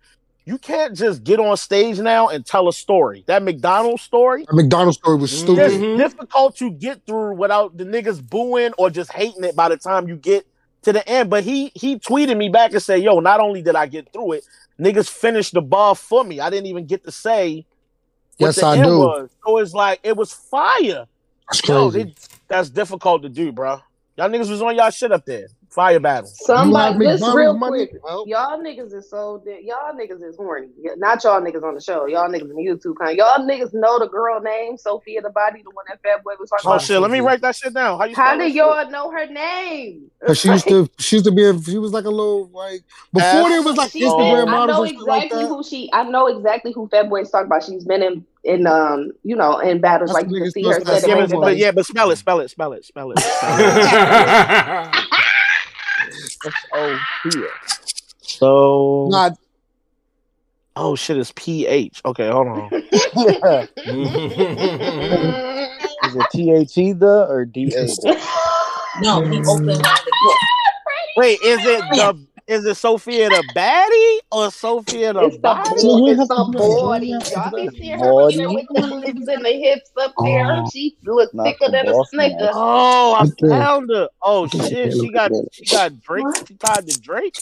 You can't just get on stage now and tell a story. That McDonald's story, That McDonald's story was it's stupid. Mhm. difficult to get through without the niggas booing or just hating it by the time you get to the end. But he he tweeted me back and said, Yo, not only did I get through it, niggas finished the bar for me. I didn't even get to say what Yes, the I end do. was. So it's like it was fire. That's Yo, crazy. that's difficult to do, bro. Y'all niggas was on y'all shit up there. Fire battle. Somebody, You like this real quick. Well, Y'all niggas is so di- y'all niggas is horny. Not y'all niggas on the show. Y'all niggas in the YouTube kind. Y'all niggas know the girl name Sophia the body, the one that Fat Boy was talking Oh about. shit, let me write that shit down. How you How do y'all know her name? Cause she used to, she used to be, a, she was like a little like before Ass- there was like She Instagram been- I know and shit like exactly that. who she. I know exactly who Fat Boy is talking about. She's been in in um you know in battles That's like you can see her supposed to set Yeah, but, Fat yeah, but spell it, spell it, spell it, spell it. Spell it. S-O-P-A. So Nah, oh shit, it's P-H. Okay, hold on. Is it T H E the or D A? No, he opened the doors. Wait, is it the is it Sophia the baddie or Sophia the It's body? bo- it's the body. Y'all be seeing her up with the lips and the hips up there. She look Not thicker than a boss snicker. Oh, I found her. Oh shit, she got she got Drake. She tied to Drake.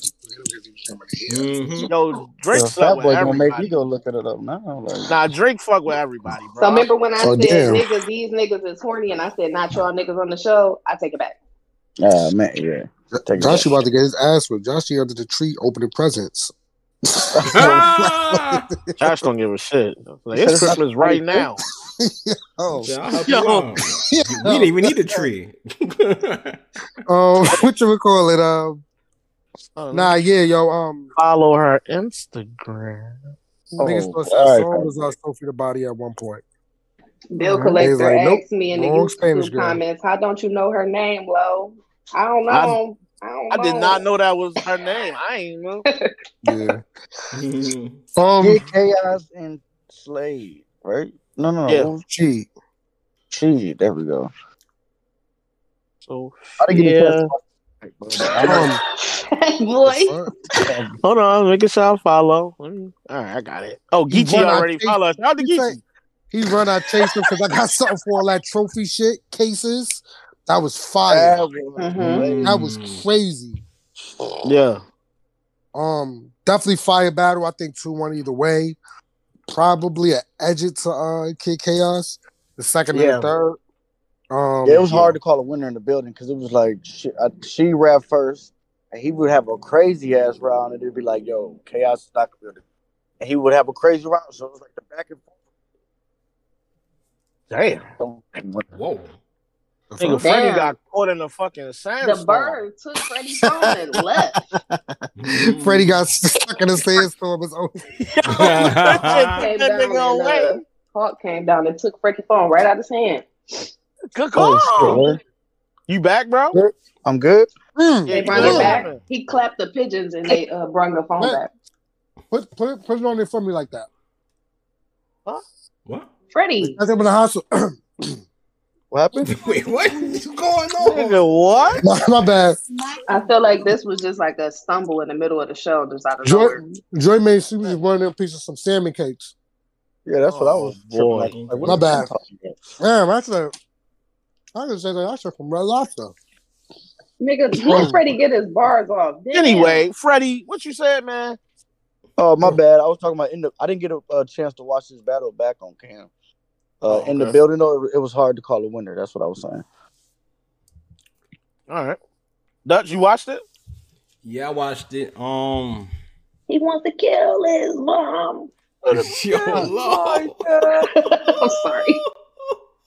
Mhm. Yo, Drake So fuck Fat with Boy gonna make me go look it up now. Like, Nah, Drake fuck with everybody, bro. So remember when I Oh, said damn. niggas, these niggas is horny, and I said not y'all niggas on the show. I take it back. ah man, yeah. Take it Josh back. about to get his ass whipped. Josh under the tree opening presents. Josh don't give a shit. Like, it's Christmas right now. oh, Yeah, Yo. you out. We didn't even need a tree. um, what you would call it? Um, nah, yeah, yo, um, Follow her Instagram. niggas Oh, thought that alright, song was uh, Sophie the Body at one point. Bill. Collector He's like, nope, asked me in the wrong Spanish YouTube girl. comments, "How don't you know her name, Lo?" I don't know. I, don't I did not know that was her name. I ain't know. Yeah. Mhm. Um, Kid Chaos and Slade, right? No, no, no. Yeah. What was gee. There we go. So I didn't get yeah. a chance. um, Boy. Hold on, making sure I follow. All right, I got it. Oh, You Geechee already chase- followed. Shout out to you Geechee. he run out chasing because I got something for all that trophy shit cases. That was fire. Mhm. That was crazy. Yeah. Um, definitely fire battle. I think two one either way. Probably a edge it to uh Kid Chaos. The second Yeah. and the third. Um, Yeah, it was hard to call a winner in the building because it was like she, uh, she rapped first, and he would have a crazy ass round, and it'd be like, "Yo, chaos is not gonna build it," and he would have a crazy round. So it was like the back and forth. Damn. Whoa. Nigga, Freddie got caught in the fucking sandstorm. The bird took Freddie's phone and left. Freddie got stuck in a sandstorm. His own. that Came nigga down uh, away. Hawk came down and took Freddie's phone right out of his hand. Good Oh, call. shit. You back, bro? I'm good. Mm. They brought good? it back. He clapped the pigeons and they uh, brought the phone What? back. Put put it, put it on there for me like that. What? What? Freddie, I think in the hospital. What happened? Wait, what is going on? Nigga, what? my, my bad. I feel like this was just like a stumble in the middle of the show, just out of Joy, nowhere. Joy made she was one of them pieces of some salmon cakes. Yeah, that's what I Oh, was. boy. tripping like, My are you bad. talking about? Damn, that's a. I could say that I should from Red Lobster. Nigga, let Freddie get his bars off. Damn. Anyway, Freddie, what you said, man? Oh, my bad. I was talking about in the. I didn't get a, a chance to watch this battle back on cam. Uh, Oh, In the building, though, it, it was hard to call a winner. That's what I was saying. All right. Dutch, you watched it? Yeah, I watched it. Um, he wants to kill his mom. yo, Lord. I'm sorry.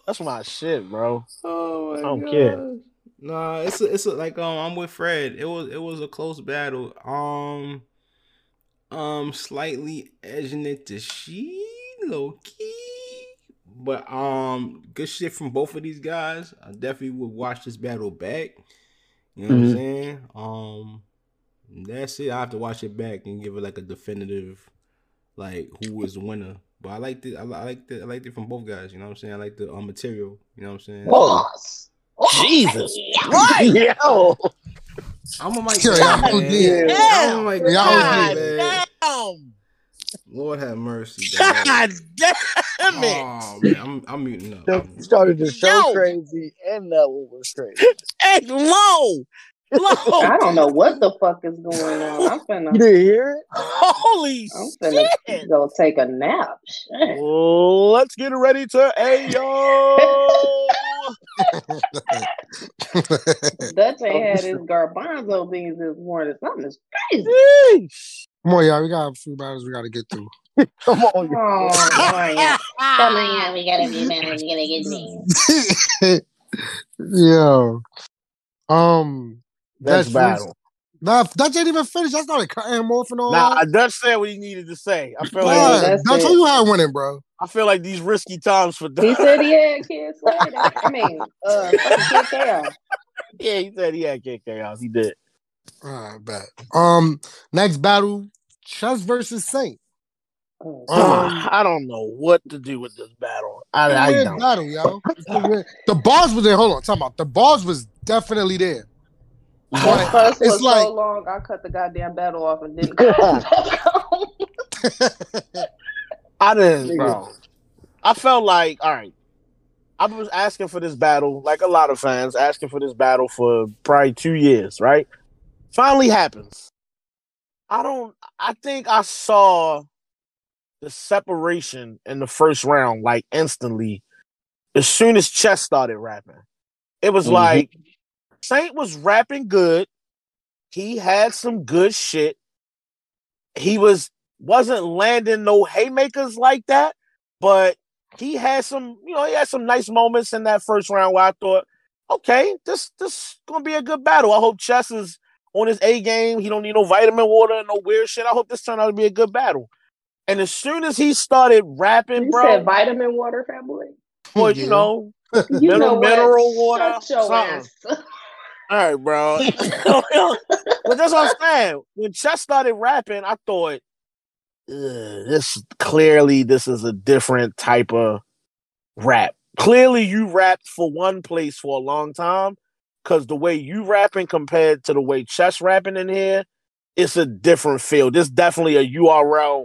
That's my shit, bro. Oh my I don't God. care. Nah, it's a, it's a, like um I'm with Fred. It was it was a close battle. Um, um, slightly edging it to she low key, but um, good shit from both of these guys. I definitely would watch this battle back. You know what I'm Mhm. saying? Um, that's it. I have to watch it back and give it like a definitive, like who is the winner. But I liked it. I, li- I liked it. I liked it from both guys. You know what I'm saying? I like the um, material. You know what I'm saying? Boss. Jesus. Yo, I'm a Mike. Yeah, man. y'all did. I'm a Mike. Y'all. God damn. Lord have mercy. dog. God damn it. Oh man, I'm I'm muting up. the- started the show Yo. crazy, and that one was crazy. Hey, low. Low. I don't know what the fuck is going on. I'm finna, You hear it? Holy I'm finna shit. go take a nap. Shit. Let's get ready to Ayo. Dutch ain't oh, had his garbanzo beans this morning. Something is crazy. Come on, y'all. We got a few battles we got to get through. Come on, you. Oh, boy. Come on, we gotta be better. We gotta get me. Yo. Um. Next That's battle. Nah, that ain't even finished. I started cutting him off and all Nah. Dutch said what he needed to say. I feel like God, that's that's it. who you had winning, bro. I feel like these risky times for Dutch. He said he had kids later. I mean, uh, fucking Kid Chaos. yeah, he said he had kick chaos. He did. All right, bet. Um, next battle, Chess versus Saint. Oh, Um, I don't know what to do with this battle. I, I don't. battle, yo. It's The bars was there. Hold on, talking about the bars was definitely there. But first it's was like so long, I cut the goddamn battle off and didn't cut it back on. I didn't, bro. I felt like, all right. I was asking for this battle, like a lot of fans, asking for this battle for probably two years, right? Finally happens. I don't. I think I saw the separation in the first round, like instantly, as soon as Chess started rapping. It was Mhm. like Saint was rapping good. He had some good shit. He was wasn't landing no haymakers like that, but he had some, you know, he had some nice moments in that first round where I thought, okay, this this gonna be a good battle. I hope Chess is on his A game. He don't need no vitamin water and no weird shit. I hope this turned out to be a good battle. And as soon as he started rapping, You bro, said vitamin water, family. boy. boy, Yeah. you know, You Mineral- know what? mineral water, Shut your ass. all right, bro. but that's what I'm saying. When Chess started rapping, I thought, this clearly this is a different type of rap. Clearly, you rapped for one place for a long time, because the way you rapping compared to the way Chess rapping in here, it's a different feel. This definitely a URL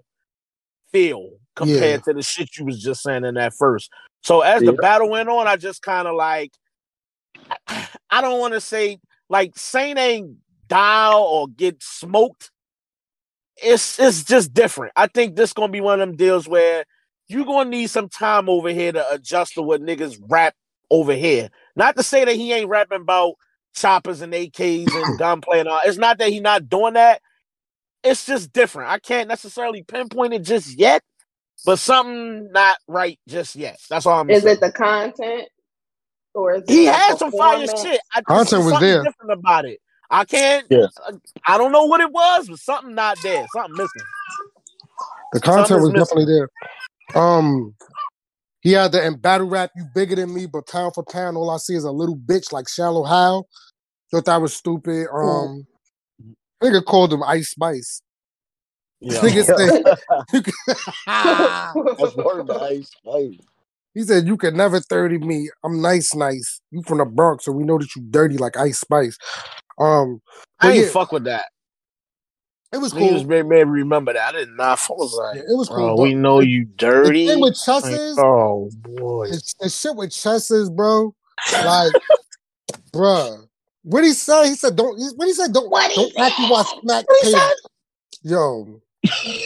feel compared to the shit you was just saying in that first. So as the battle went on, I just kind of like, I don't want to say like Saint ain't dial or get smoked. It's it's just different. I think this gonna be one of them deals where you gonna need some time over here to adjust to what niggas rap over here. Not to say that he ain't rapping about choppers and AKs and gunplay and all. It's not that he not doing that. It's just different. I can't necessarily pinpoint it just yet, but something not right just yet. That's all I'm saying. Is saying. it the content? Or is he the had some fire shit. I Content see was there. different about it. I can't. Yeah. I don't know what it was, but something not there. Something missing. The content Something's was missing. definitely there. Um, he had the in battle rap, you bigger than me, but pound for pound, all I see is a little bitch like Shallow Hal. Thought that was stupid. Um, nigga called him Ice Spice. Yeah. Nigga said, That's word to Ice Spice. he said, you can never 30 me. I'm nice, nice. You from the Bronx, so we know that you dirty like Ice Spice. Um, I ain't yeah, fuck with that. it was Niggas cool. made me remember that. I did not fuck with that. Yeah, it was Bro, cool. we know you dirty. The thing with Chess Like, oh boy. the, the shit with chesses, bro, like, bruh. What he say? He said, "Don't." What he said? Don't. What don't act you want smack. What he pay- said? Yo,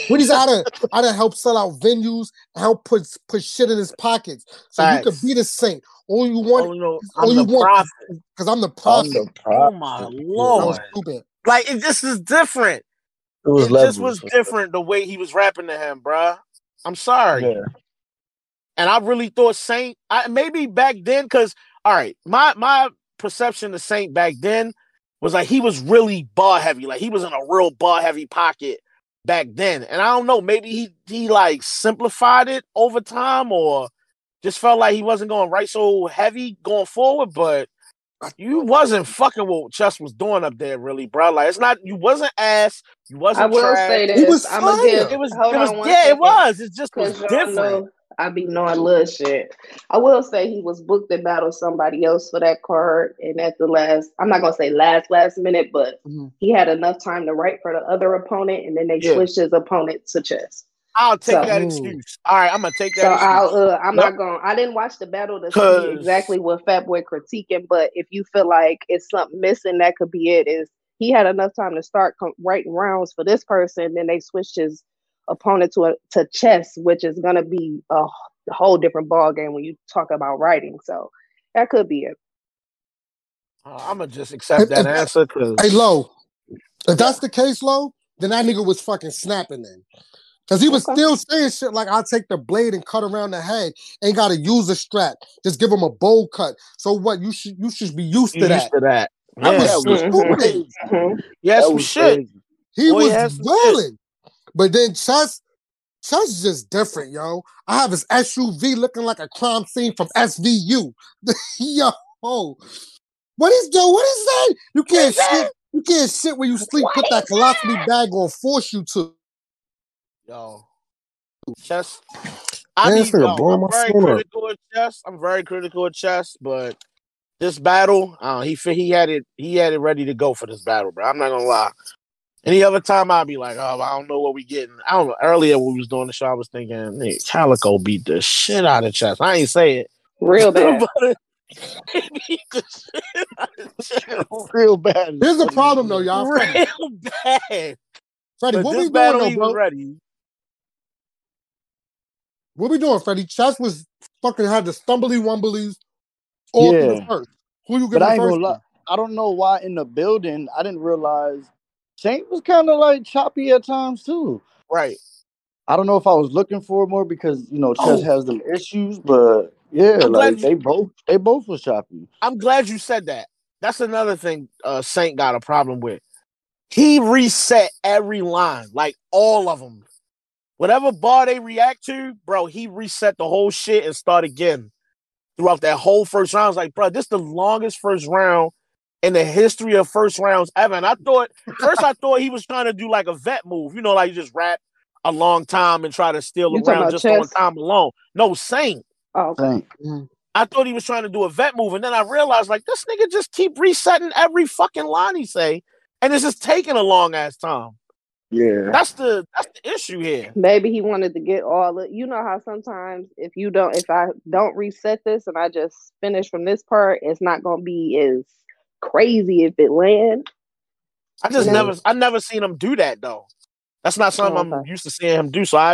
what he said? I done, I done help sell out venues and help put put shit in his pockets, so you could be the saint. All you want, Oh no, all I'm you the want, because I'm the I'm prophet. Oh my lord. stupid. Like it just is different. It was It levels. just was different the way he was rapping to him, bruh. I'm sorry. Yeah. And I really thought Saint I maybe back then, because all right, my my perception of Saint back then was like he was really bar heavy. Like he was in a real bar heavy pocket back then. And I don't know, maybe he he like simplified it over time or just felt like he wasn't going right so heavy going forward, but you wasn't fucking what Chess was doing up there, really, bro. Like it's not you wasn't ass, you wasn't I will trash. say He this. was I'm gonna fire. give. It was, hold it was, on one yeah, it was. It just was Cause different. know I be knowing little shit. I will say he was booked to battle somebody else for that card, and at the last, I'm not gonna say last last minute, but Mhm. he had enough time to write for the other opponent, and then they Yeah. switched his opponent to chess. I'll take So- that Ooh. excuse. All right, I'm gonna take that. So excuse. I'll, uh, I'm Yep. not going. I didn't watch the battle to see exactly what Fat Boy critiquing, but if you feel like it's something missing, that could be it. Is he had enough time to start com- writing rounds for this person, then they switched his opponent to a to chess, which is gonna be a whole different ball game when you talk about writing. So that could be it. I'm gonna just accept If- that if- answer because Hey, low. if that's the case, low, then that nigga was fucking snapping then. Cause he was Okay. still saying shit like I'll take the blade and cut around the head. Ain't gotta use a strap. Just give him a bowl cut. So what? You should you should be used you to used that. to that. That Yeah, was Mhm. stupid. Mhm. yeah, That some was shit. crazy. He Boy, was had some shit. wilding. But then Chess, Chess is just different, yo. I have his SUV looking like a crime scene from SVU. yo, what is yo? What is that? You can't shit. You can't shit when you sleep. Put that colostomy bag on. Force you to. Yo, chess. I Man, mean, yo, I'm very phone critical of chess. I'm very critical of chess, but this battle, uh, he he had it he had it ready to go for this battle, bro. I'm not gonna lie. Any other time I'd be like, oh, I don't know what we getting. I don't know. Earlier when we was doing the show, I was thinking, nigga, Calicoe beat the shit out of chess. I ain't say it. Real bad. but he beat the shit out of chess. Real bad. Here's the problem, though, y'all. Real bad. Freddie But what this we doing, battle, though, he bro? ready. What we doing, Freddie? Chess was fucking had the stumbly wumblies all through the first. Who you But giving I ain't first? gonna lie. I don't know why in the building I didn't realize Saint was kind of like choppy at times too. Right. I don't know if I was looking for more because you know Chess Oh. has them issues, but yeah, I'm like you- they both they both was choppy. I'm glad you said that. That's another thing uh Saint got a problem with. He reset every line, like all of them. Whatever bar they react to, bro, he reset the whole shit and start again throughout that whole first round. I was like, bro, this is the longest first round in the history of first rounds ever. And I thought first I thought he was trying to do like a vet move, you know, like you just rap a long time and try to steal You a talking round about just on time alone. No, Saint. Oh, okay. Saint. Mm-hmm. I thought he was trying to do a vet move, and then I realized like this nigga just keep resetting every fucking line he say, and it's just taking a long ass time. Yeah. That's the that's the issue here. Maybe he wanted to get all it. You know how sometimes if you don't, if I don't reset this and I just finish from this part, it's not gonna be as crazy if it land. I just Yeah. never I never seen him do that though. That's not something Oh, I'm used to seeing him do. So I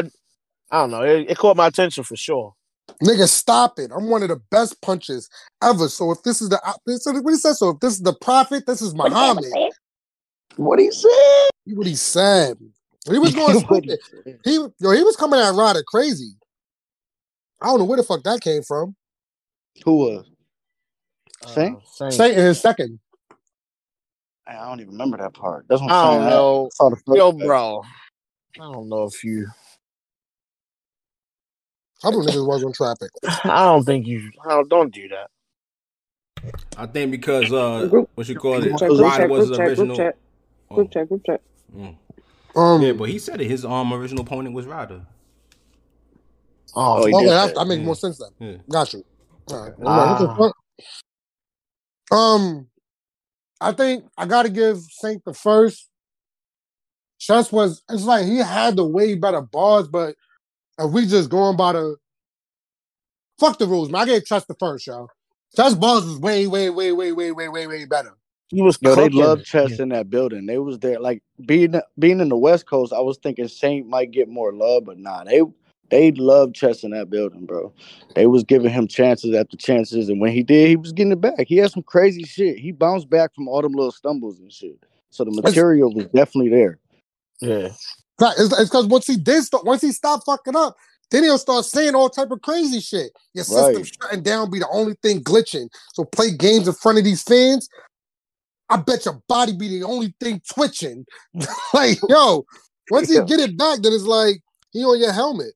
I don't know. It, it caught my attention for sure. Nigga, stop it. I'm one of the best punches ever. So if this is the this is what he said. So if this is the prophet, this is Muhammad. What he said? What he said. He was going he stupid. He yo, he was coming at Ryder crazy. I don't know where the fuck that came from. Who was? Saint? Uh, Saint. Say in his second. I don't even remember that part. That's what I I'm don't saying. know. saw the first Yo, part. bro. I don't know if you. couple of niggas was on traffic. I don't think you. I don't, don't do that. I think because uh, Group- what you call it, Group chat, group Ryder chat, was group the chat, group original. Oh, group chat, group chat. mm. Um, Yeah, but he said it. His um original opponent was Ryder. Oh, Oh, okay, that, that. that makes Yeah. more sense then. Yeah. Got you. All right. Ah. What the fuck? Um, I think I got to give Saint the first. Chess was. It's like he had the way better bars, but if we just going by the fuck the rules, man. I gave Chess the first, y'all. Chess bars was way, way, way, way, way, way, way, way better. he was. Yo, they cooking. love chess in that building. They was there, like being being in the West Coast. I was thinking Saint might get more love, but nah, they they love chess in that building, bro. They was giving him chances after chances, and when he did, he was getting it back. He had some crazy shit. He bounced back from all them little stumbles and shit. So the material was definitely there. Yeah. It's because once he did, start, once he stopped fucking up, then he'll start saying all type of crazy shit. Your system Right. shutting down be the only thing glitching. So play games in front of these fans. I bet your body be the only thing twitching. like, yo, once he Yeah. get it back, then it's like he on your helmet.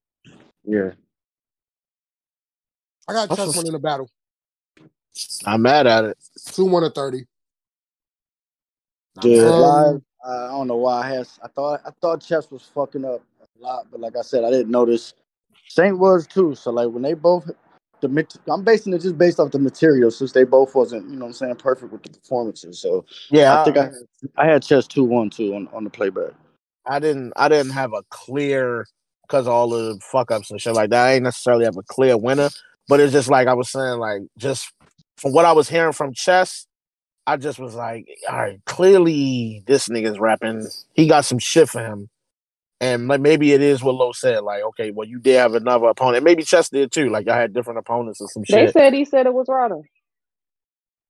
Yeah. I got That's chess what's- one in the battle. I'm mad at it. Two one or thirty. Yeah, Um, live. I don't know why I had. I thought I thought chess was fucking up a lot, but like I said, I didn't notice. Saint was too. So like when they both, the mat- I'm basing it just based off the material since they both wasn't, you know, what I'm saying perfect with the performances. So Yeah, I think I had, I had chess two one two on on the playback. I didn't I didn't have a clear because all the fuck ups and shit like that. I ain't necessarily have a clear winner, but it's just like I was saying, like just from what I was hearing from Chess, I just was like, all right, clearly this nigga's rapping. He got some shit for him. And like maybe it is what Lo said, like, okay, well, you did have another opponent. Maybe Chess did too. Like I had different opponents or some shit. They said he said it was Ryder.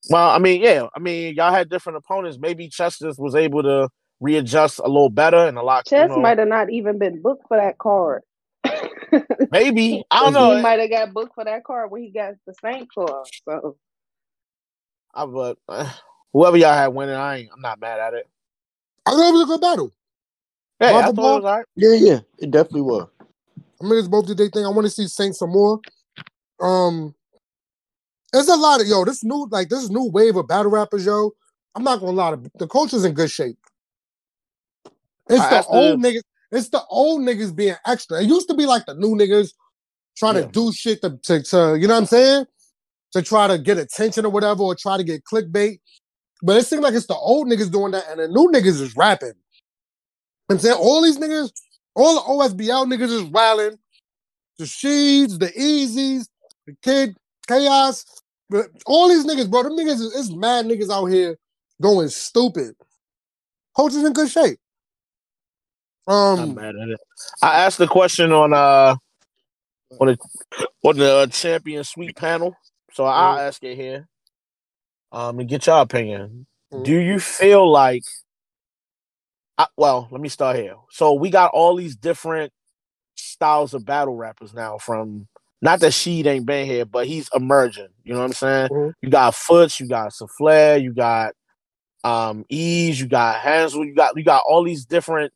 Well, I mean, yeah, I mean, y'all had different opponents. Maybe Chess just was able to readjust a little better and a lot. you Chess know, might have not even been booked for that card. maybe I don't know. He might have got booked for that card when he got the Saint card. So I but uh, whoever y'all had winning, I ain't. I'm not mad at it. I thought it was a good battle. Hey, I thought it ball? was all right. Yeah, yeah, it definitely was. I mean, it's both the they thing. I want to see Saint some more. Um, there's a lot of yo. This new like this new wave of battle rappers, yo. I'm not gonna lie, the, the culture's in good shape. It's I the old the- niggas. It's the old niggas being extra. It used to be like the new niggas trying Yeah. to do shit to, to, to you know what I'm saying, to try to get attention or whatever, or try to get clickbait. But it seems like it's the old niggas doing that, and the new niggas is rapping. I'm saying all these niggas, all the OSBL niggas is wilding. The Sheeds, the Easies, the Kid, Chaos, but all these niggas, bro, them niggas is it's mad niggas out here going stupid. Culture's in good shape. Um, mad at it. I asked the question on uh on the on the uh, champion sweep panel, so I'll ask it here. Um, and get your opinion. Do you feel like? I, well, let me start here. So we got all these different styles of battle rappers now. From not that Sheed ain't been here, but he's emerging. You know what I'm saying? Mhm. You got Foots, you got Souffle, you got um Ease, you got Hansel, you got you got all these different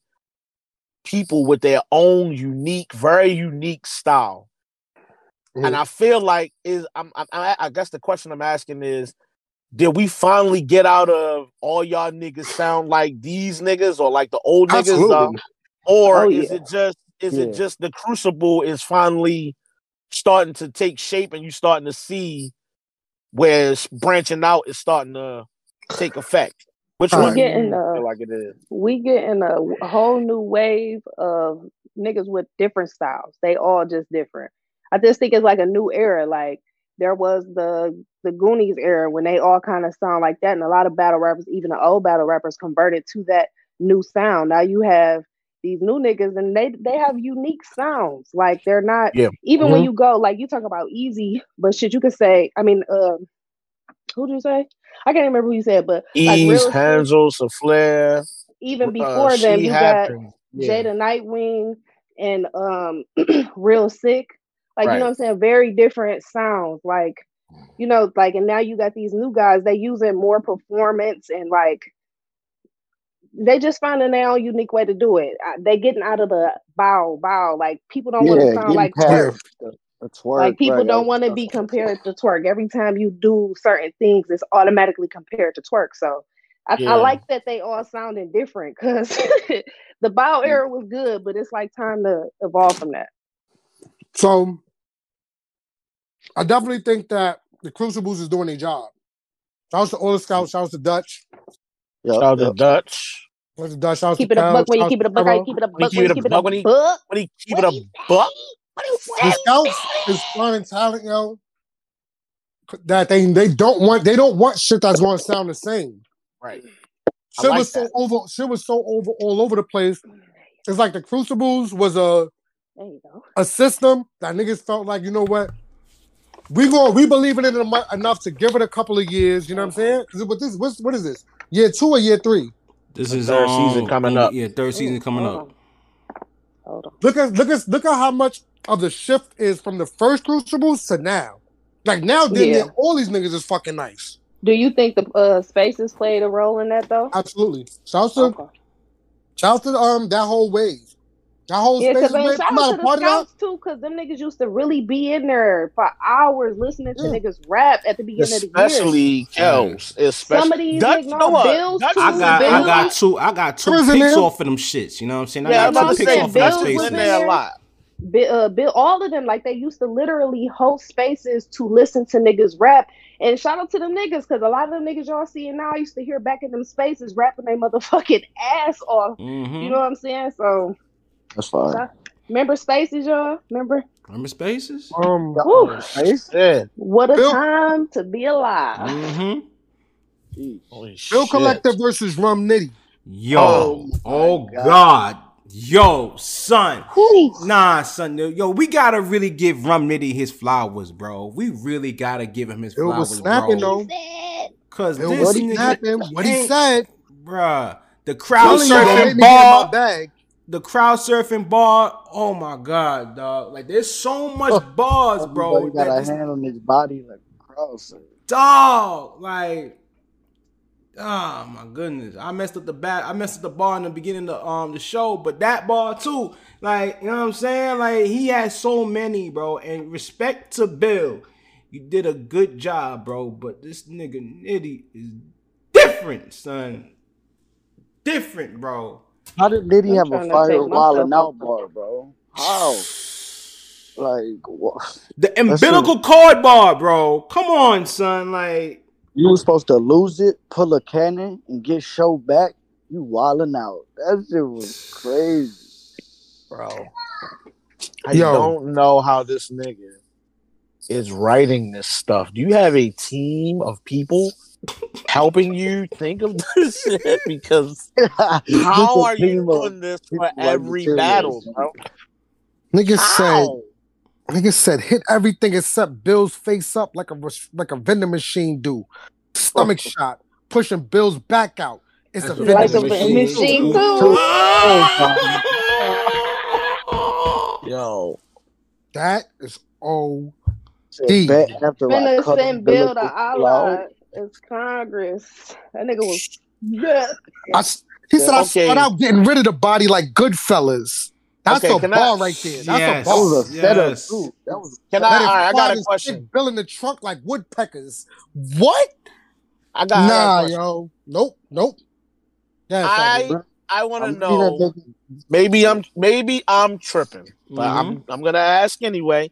people with their own unique, very unique style. Mhm. And I feel like is I'm, I'm I I guess the question I'm asking is, did we finally get out of all y'all niggas sound like these niggas or like the old niggas, uh, or Oh, is yeah. it just is Yeah. it just the crucible is finally starting to take shape and you starting to see where it's branching out is starting to take effect? Which All one right. do you Getting, uh, feel like it is? we getting a w- whole new wave of niggas with different styles. They all just different. I just think it's like a new era. Like there was the the Goonies era when they all kind of sound like that, and a lot of battle rappers, even the old battle rappers, converted to that new sound. Now you have these new niggas, and they they have unique sounds. Like they're not Yeah. even when Mhm. you go like you talk about easy, but shit, you could say. I mean, uh, who did you say? I can't remember who you said, but like Ease, real shit, Hansel, Souffleur. even uh, before them, She you got Yeah. Jada Nightwing and um Real Sick. Like you know what I'm saying? Very different sounds. Like, you know, like and now you got these new guys, they using more performance and like they just finding their own unique way to do it. Uh, They getting out of the bow bow. Like people don't want to Yeah, sound like past Twork. the, the Twork. Like people right, don't want to be compared to Twork. Every time you do certain things, it's automatically compared to Twork. So I, Yeah. I like that they all sounding different because the bow mm. era was good, but it's like time to evolve from that. So I definitely think that the Crucibles is doing their job. Shout out to all the scouts, shout out to Dutch. Yup, Shout out to yup. Dutch. Shout out to Dutch, shout out Keep to it a Cal, buck when you keep it a buck. to keep it a buck when it you keep it a buck, when he- buck. What do you keep it a What buck? The scouts is finding talent, yo. That they they don't want they don't want shit that's going to sound the same. Right. I Shit like was so over. Shit was so over all over the place. It's like the Crucibles was a There you go. a system that niggas felt like you know what we going we believe in it enough to give it a couple of years. You know what I'm saying? Because what this what's, what is this? Year two or year three? This The is third um, season coming up. Yeah, third season coming hold up. Hold on. Look at look at look at how much of the shift is from the first Crucibles to now. Like now, then Yeah. all these niggas is fucking nice. Do you think the uh, spaces played a role in that though? Absolutely. Shout out to Okay. shout out to um that whole wave. That whole Yeah, space because wave. shout out to a the part of that. scouts too, because them niggas used to really be in there for hours listening to Yeah. niggas rap at the beginning of the year. Especially Kels. Especially Some of these Dutch, niggas, you no. Bills Dutch too. I got, in I got two, I got two Bills picks off of them shits. You know what I'm saying? I Yeah, I'm got about two to picks say, off of Bills them Dutch was was in in there a lot. Bi- uh, Bill, all of them, like they used to literally host spaces to listen to niggas rap. And shout out to them niggas, because a lot of them niggas y'all seeing now I used to hear back in them spaces rapping their motherfucking ass off. Mm-hmm. You know what I'm saying? So That's fine. shout- remember spaces, y'all? Remember? Remember spaces? Um, Woo. Yeah. What a Bill- time to be alive. Mm-hmm. Holy Bill shit. Collector versus Rum Nitty. Yo, Oh, oh, my God. yo, son. Whew. Nah, son. Yo, we gotta really give Rum Nitty his flowers, bro. We really gotta give him his Bill flowers, was snapping bro. though. Cause Bill this was nigga snapping. What he said. bruh. The crowd Really, don't surfing me get in my ball, bag. The crowd surfing bar. Oh my god, dog! Like there's so much bars, bro. Everybody got a this- hand on his body like a cross. dog, like, oh my goodness, I messed up the bat. I messed up the bar in the beginning of um the show, but that bar too, like, you know what I'm saying? Like he had so many, bro. And respect to Bill, you did a good job, bro. But this nigga Nitty is different, son. Different, bro. How did Nitty I'm have a fire take while myself out bar, bro? How? Like, what? The umbilical cord bar, bro. Come on, son. Like, You were supposed to lose it, pull a cannon, and get show back. You wilding out. That shit was crazy. bro. I Yo. don't know how this nigga is writing this stuff. Do you have a team of people helping you think of this shit? Because how are you doing this for every battle, bro? Niggas said, How? niggas said, hit everything except Bill's face up like a like a vending machine do. Stomach shot, pushing Bill's back out. It's a That's a vending Like machine. machine, machine, too. too. Yo, That is Said, Deep. after I cut send Bill umbilical to cord Allah. It's Congress. That nigga was. Yeah. I s he said I Okay. start out getting rid of the body like Goodfellas. That's Okay, a can I- right there. That's Yes. a That bar. was a setup Yes. too. That was can I? All right, I got a and question. stick the trunk like woodpeckers. What? I got, I got a Nah, yo. Nope. Nope. Yeah, I Fabio. I want to know. Maybe I'm maybe I'm tripping, but Mhm. I'm I'm gonna ask anyway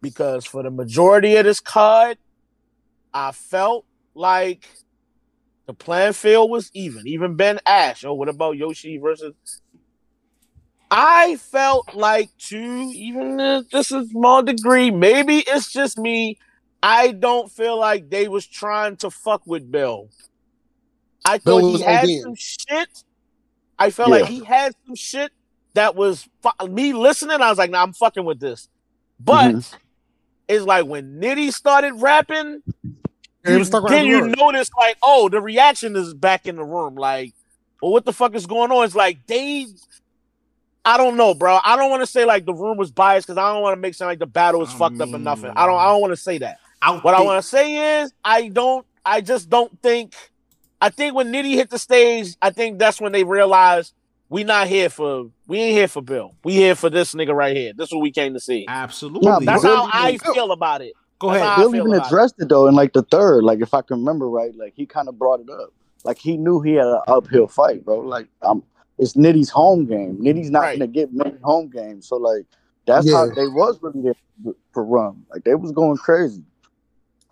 because for the majority of this card, I felt like the playing field was even. Even Ben Ash. Oh, what about Yoshi versus? I felt like to even if this is small degree, maybe it's just me. I don't feel like they was trying to fuck with Bill. I Bill thought he had ODing. some shit. I felt like he had some shit that was fu- me listening. I was like, nah, I'm fucking with this. But Mhm. it's like when Nitty started rapping, Yeah, he was stuck then around you the notice like, oh, the reaction is back in the room. Like, well, what the fuck is going on? It's like they, I don't know, bro. I don't want to say like the room was biased because I don't want to make sound like the battle was I fucked up or nothing. I don't. I don't want to say that. I What I want to say is, I don't. I just don't think. I think when Nitty hit the stage, I think that's when they realized we not here for. We ain't here for Bill. We here for this nigga right here. This is what we came to see. absolutely. Nah, That's Bill how I even- feel about it. Go that's ahead. I Bill even about it. addressed it though in like the third, like if I can remember right, like he kind of brought it up. Like he knew he had an uphill fight, bro. Like um, it's Nitty's home game. Nitty's not Right. gonna get many home games, so like that's how they was really there for rum. Like they was going crazy.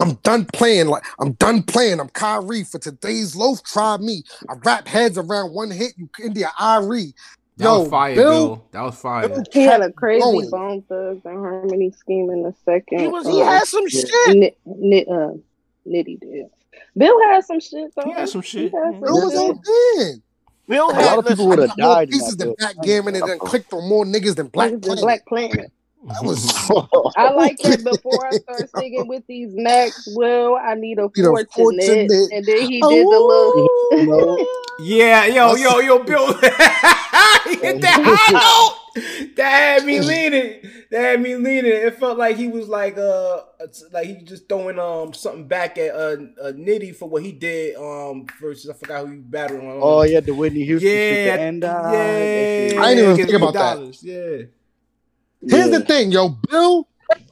I'm done playing. Like I'm done playing. I'm Kyrie for today's loaf. Try me. I wrap heads around one hit. You India Arie. That Yo, was fire, Bill- Bill. That was fire. Bill He had a crazy going. Bone Thugs-n-Harmony scheme in the second. He was. He uh, had some yeah. shit. Nit, nit, uh, Nitty did. Bill had some shit though. He had some shit. had some Bill was shit. on ten. Bill A had lot of people would have got more died. in pieces that than Bill. backgammon and then clicked on more niggas than Black Niggas in Planet. Black Planet. That was I like that before I start singing with these Maxwell, I need a Need a fortunate. fortunate. And then he did the little Oh. Yeah, yo, yo, yo, Bill. he hit that high note. That had me leaning. That had me leaning. It felt like he was like uh like he just throwing um something back at uh, uh Nitty for what he did um versus I forgot who he battled on. Oh yeah, the Whitney Houston yeah, The end. yeah. uh, that shit. I ain't even think me about that. Yeah. Here's Yeah. the thing, yo, Bill.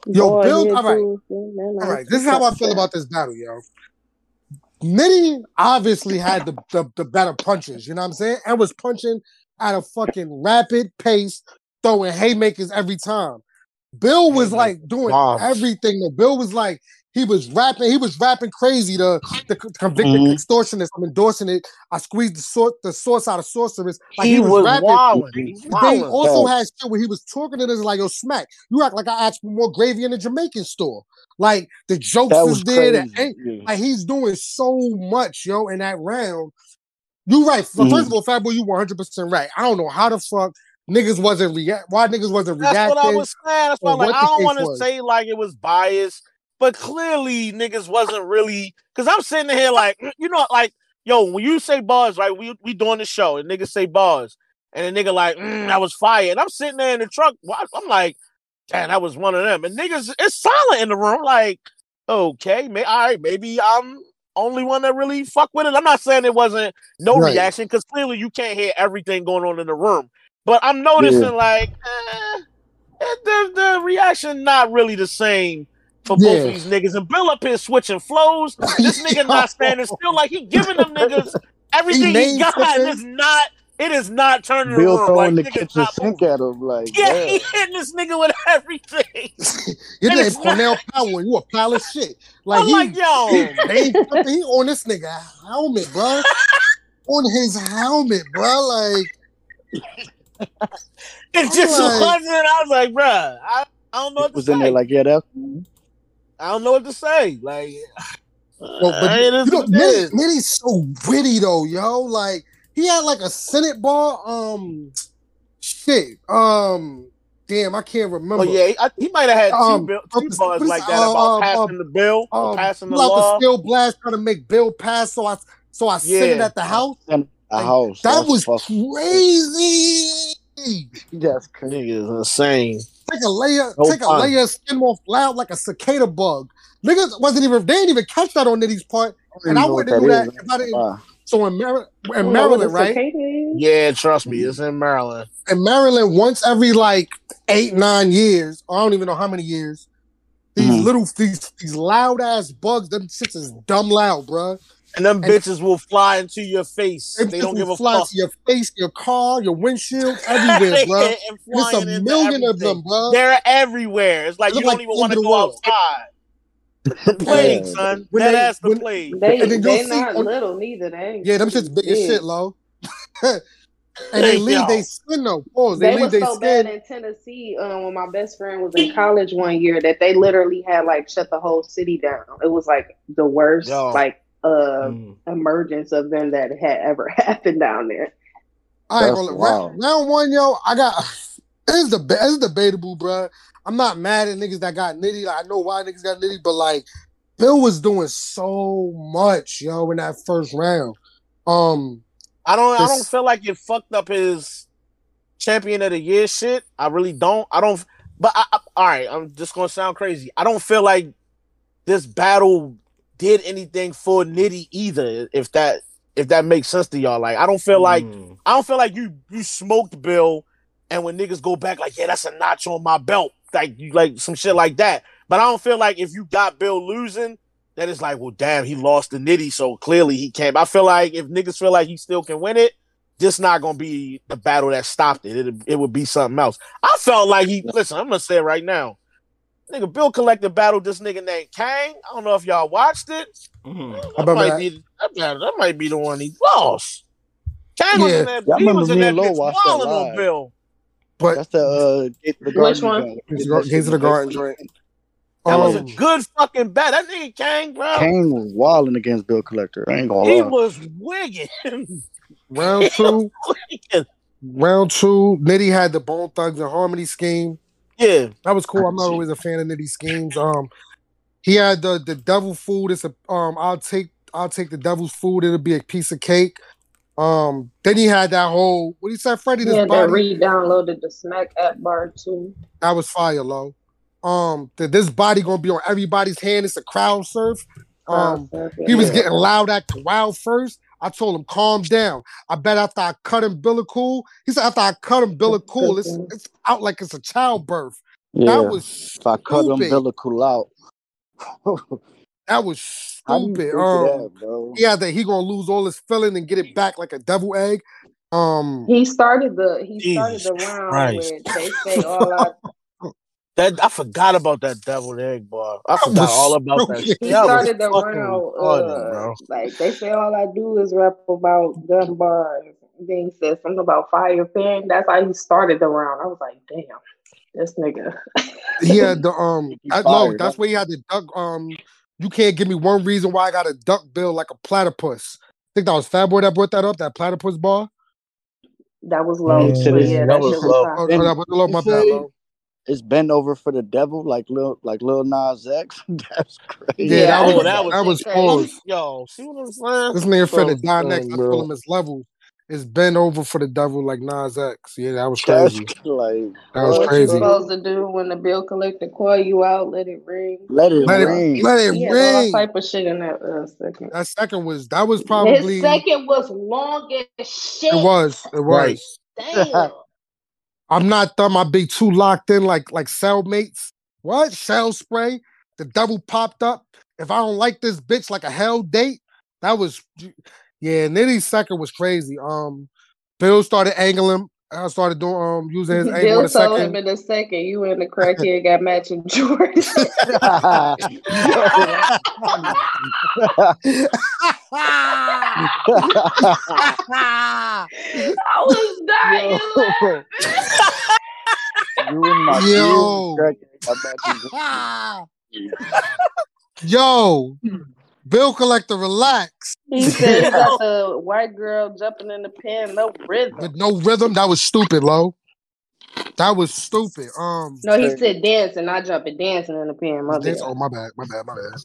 Yo, boy, Bill- all right. do something All right, this is how I feel about this battle, yo. Nitty obviously had the, the, the better punches, you know what I'm saying? And was punching at a fucking rapid pace, throwing haymakers every time. Bill was like doing Bombs. everything. Bill was like, he was rapping, he was rapping crazy convict the Mhm. extortionist. I'm endorsing it. I squeezed the sort the source out of sorceress. Like he, was, rapping. wilding. He They wilding. also had shit where he was talking to this like, yo, smack. You act like I asked for more gravy in the Jamaican store. Like the jokes That is was there. crazy. The, Yeah. like he's doing so much, yo, in that round. You right. Mhm. First of all, Fat Boy, you 100 percent right. I don't know how the fuck niggas wasn't react. Why niggas wasn't reacting? That's what I was saying. That's why like, I don't want to say like it was biased, but clearly niggas wasn't really because I'm sitting here like, mm, you know, like, yo, when you say bars, right? We we doing the show and niggas say bars, and the nigga like, mm, that was fired And I'm sitting there in the truck. I'm like, damn, that was one of them. And niggas, it's silent in the room. Like, okay, may, all right, maybe I'm only one that really fuck with it. I'm not saying it wasn't no Right. reaction because clearly you can't hear everything going on in the room. But I'm noticing like eh, eh, the the reaction not really the same for both of these niggas. And Bill up here switching flows. This nigga not standing still like he giving them niggas everything he, name got. flipping. It's not. It is not turning Bill the room. Like throwing the niggas kitchen sink at him like Yeah, damn. he hitting this nigga with everything. Your And name it's not- Cornell Powell. You a pile of shit. Like I'm he, like, yo, they, he on this nigga helmet, bro. on his helmet, bro. Like it just like- wasn't. I was like, bruh, I, I don't know He what to was say. in there like yeah, that's I don't know what to say. Like, Well, but uh, you know, Nitty. Nitty's so witty though, yo. Like he had like a Senate bar. Um, shit. Um, damn, I can't remember. Oh yeah, he, I, he might have had two, Um, bill, uh, two bars like that about uh, passing the bill, or Um, passing the pull out law. the steel blast trying to make Bill pass. So I, so I sent it Yeah. at the house. in a Like, house. That That's was fucking- crazy. That's crazy. Nigga is insane. Take a layer, No take a layer of skin off loud like a cicada bug. Niggas wasn't even they didn't even catch that on Nitty's part. And I don't even know wouldn't what do that is. if I didn't. Uh, So in, Mar- in don't know what Maryland, a right? Yeah, trust me, it's in Maryland. In Maryland, once every like eight, nine years, I don't even know how many years, these Mhm. little these these loud ass bugs, them shits is dumb loud, bruh. And them And- bitches will fly into your face. They don't give will a fly fuck. to your face, your car, your windshield, everywhere, bro. bruh. There's a into million of them, bruh. They're everywhere. It's like They you don't like even want to of the go world. outside. The plague, Yeah. son. When That they- ass the when- plague. They And then you'll they see not on- little neither. They Yeah, them shits big as shit, low. and they Hey, leave yo. they skin though. Pause. They, They leave was they so skin. bad in Tennessee um, when my best friend was in college one year that they literally had like shut the whole city down. It was like the worst Yo. like uh Mm. emergence of them that had ever happened down there. I ain't That's gonna round, round one, yo. I got it's the it's debatable, bro. I'm not mad at niggas that got nitty. I know why niggas got nitty, but like Bill was doing so much, yo, in that first round. Um, I don't. I don't feel like it fucked up his champion of the year shit. I really don't. I don't. But I, I, all right, I'm just gonna sound crazy. I don't feel like this battle did anything for Nitty either. If that if that makes sense to y'all, like I don't feel like Mm. I don't feel like you you smoked Bill, and when niggas go back like yeah, that's a notch on my belt, like you like some shit like that. But I don't feel like if you got Bill losing, that it's like well damn he lost to Nitty, so clearly he came. I feel like if niggas feel like he still can win it, this not gonna be the battle that stopped it. It it would be something else. I felt like he listen. I'm gonna say it right now. Nigga, Bill Collector battled this nigga named Kang. I don't know if y'all watched it. Mhm. I That might, that. be, that, might- that might be the one he lost. Kang was Yeah. in that. Yeah, I he remember was in that and bitch watched walling on. Bill. but That's the uh, Gate to the Garden. Which one? event. Gates of the Gar- Gates of the Garden joint. That was a Um, good fucking bat. That nigga Kang, bro. Kane was wilding against Bill Collector. I ain't gonna he lie. was wigging. round two, Wigging. round two, Nitty had the Bone Thugs-n-Harmony scheme. Yeah. That was cool. I'm not always a fan of Nitty schemes. Um, he had the the devil food. It's a um. I'll take I'll take the devil's food. It'll be a piece of cake. Um. Then he had that whole what he said, Freddie. This Yeah, that re-downloaded the Smack app bar too. that was fire, low. Um. That this body gonna be on everybody's hand. It's a crowd surf. Um. He was getting loud, acting wild first. I told him, calm down. I bet after I cut him Cool, he said after I cut him Cool, it's it's out like it's a childbirth. Yeah. That was stupid. if I cut stupid. umbilical out. That was How do you stupid. Um, that, yeah, that he gonna lose all his feeling and get it back like a devil egg. Um, He started the he started the round Christ. with they say all I That I forgot about that deviled egg bar. I forgot was all about that. shit. he That started the fucking round retarded, uh, like they say all I do is rap about gun bars. Then he said something about fire fan. That's how he started the round. I was like, damn, this nigga. yeah, the um, He I, no, that's huh? where he had the duck. Um, you can't give me one reason why I got a duck bill like a platypus. I think that was Fat Boy that brought that up. That platypus bar. That was low. But that yeah, that that, was low. Oh, fire. oh, that was a little my bad, low. It's bent over for the devil, like Lil, like Lil Nas X. That's crazy. Yeah, that was Oh, just that was that was shit crazy. pause. Yo, see what I'm saying? This nigga So finna die next. sad, I bro. told him his level is bent over for the devil like Nas X. Yeah, that was That's crazy. like That was What you crazy. supposed to do when the bill collector call you out? Let it ring. let it Let it ring. let it He had all ring. type of shit in that uh, second. That second was that was probably His second was long as shit. it was it Right. was. Damn. I'm not dumb. I be too locked in like like cellmates. What shell spray? The devil popped up. If I don't like this bitch like a hell date, that was yeah. Nitty's Sucker was crazy. Um, Bill started angling. I started doing um using his angle in Bill a told him in a second, you and the crackhead got matching Jordans. I was dying. Yo. you and my Yo. kids, crackhead, I bet Yo, Bill collector, relax. He said he got the white girl jumping in the pen, no rhythm. With no rhythm, that was stupid, low. That was stupid. Um, No, he said dancing, not jumping, dancing in the pen. My bad. oh my bad, my bad, my bad.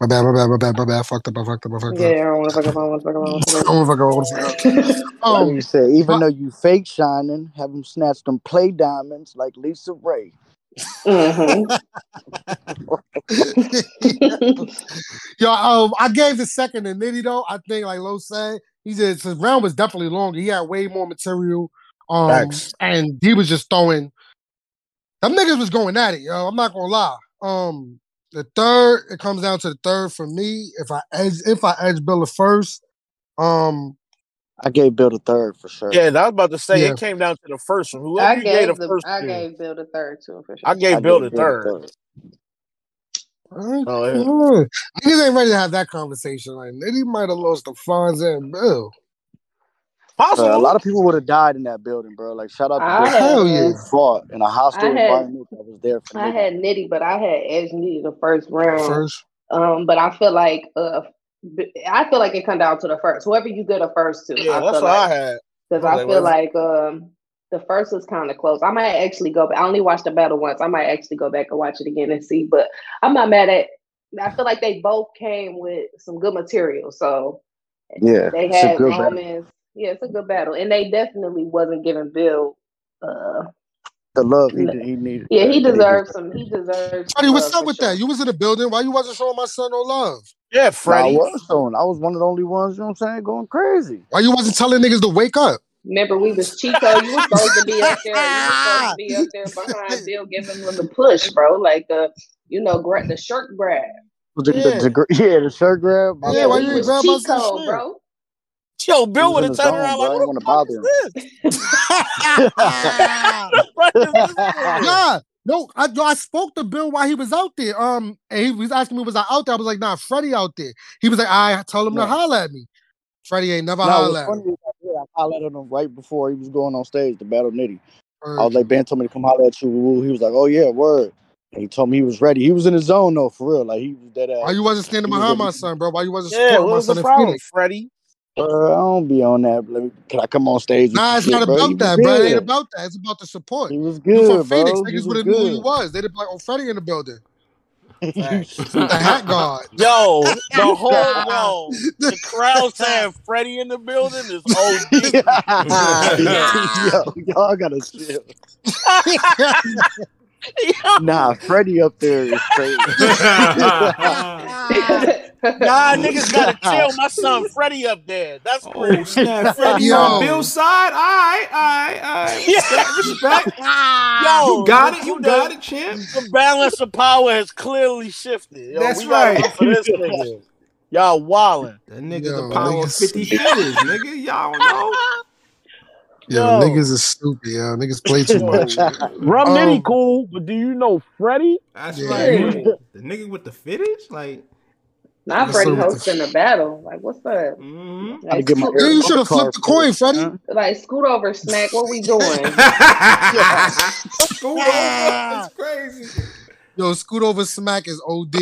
My bad, my bad, my bad, my bad. I fucked up, I fucked up, I fucked Yeah, up. Yeah, I don't want to fuck up. I don't want to fuck up. I don't I don't fuck up, I don't fuck up. Like Um, you said, even but- though you fake shining, have them snatch them play diamonds like Lisa Raye. Mhm. Yo, um, I gave the second to Nitty though. I think, like Lo said, he said his round was definitely longer. He had way more material. Um, Facts. and he was just throwing. Them niggas was going at it, yo. I'm not gonna lie. Um, the third, it comes down to the third for me. If I edge, if I edge Bill the first, um, I gave Bill the third for sure. Yeah, and I was about to say Yeah. it came down to the first one. Whoever I you gave the gave the first I to, gave Bill the third too for sure. I gave I Bill gave the third. uh, Oh, yeah. uh, niggas ain't ready to have that conversation. Like Nitty might have lost to Fonzie and Bill. Possible. Bro, a lot of people would have died in that building, bro. Like shout out to I Bill. Hell yeah. Fought in a hostile I had- environment that was there for I niggas. had Nitty, but I had Edge Nitty the first round. First, Um, but I feel like uh, b- I feel like it come down to the first. Whoever you get the first to, yeah, I that's what like I had. because Oh, I feel wasn't? like um the first was kind of close. I might actually go. back. I only watched the battle once. I might actually go back and watch it again and see. But I'm not mad at. I feel like they both came with some good material. So Yeah, they had good battle. moments. Yeah, it's a good battle, and they definitely wasn't giving Bill. Uh, The love he he needed. yeah, he deserves some. He deserves. Freddie, what's up with sure. that? You was in the building. Why you wasn't showing my son no love? Yeah, Nah, I was showing. I was one of the only ones. You know what I'm saying? Going crazy. Why you wasn't telling niggas to wake up? Remember, we was Chico. You were supposed to be up there. You were supposed to be up there behind Bill, giving them the push, bro. Like the, you know, gra- the shirt grab. The, the- Yeah. the gr- yeah, the shirt grab. my Yeah, why you we ain't was grab my son's Chico, bro. Yo, Bill He would was have turned the around zone, like. I what didn't the wanna fuck bother is this? What is this nigga? Nah, no, I, no, I spoke to Bill while he was out there. Um, and he was asking me, was I out there? I was like, nah, Freddie out there. He was like, I told him to holler at me. Freddie ain't never No, holler at funny me. is I did. I hollered at him right before he was going on stage to battle Nitty. I Word. was like, Ben told me to come holler at you. woo, woo." He was like, Oh yeah, word. And he told me he was ready. He was in his zone though, for real. Like he was dead Why ass. you wasn't standing He was behind my son, bro? Why you wasn't Yeah, supporting what my was son the in problem, Phoenix? Freddie? Uh, I don't be on that. Let me, can I come on stage? With Nah, the it's shit, not bro? About was that, bro. It ain't about that. It's about the support. He was You good, from Phoenix, bro. He niggas was would have knew who you good. was. They'd have been like, oh, Freddie in the building. Facts. The hat guard. Yo, the whole yo, the crowd saying Freddie in the building is OD. Yo, y'all gotta chill. Yo, Nah, Freddie up there is crazy. nah, niggas gotta chill. My son Freddie up there. That's Oh crazy. snap! Freddie on Bill's side. All right, all right, all right. Respect, respect. Ah, yo, You got it. You the- got it, champ. The balance of power has clearly shifted. Yo, That's right. look for this nigga. Y'all wildin'. That nigga, Yo, the power niggas- of fifty fitters, nigga. Y'all know. Yo, Yo. niggas is stupid, yo. Niggas play too much. Rum Um, Nitty cool, but do you know Freddie? That's Yeah. right. Yeah. The nigga with the fitters, like. Not What's Freddie up with the- hosting the battle. Like, what's up? Mm-hmm. Like, get my you should have flipped the coin, for it, Freddie. huh? like scoot over, Smack. What we doing? School over. That's crazy. Yo, scoot over smack is OD.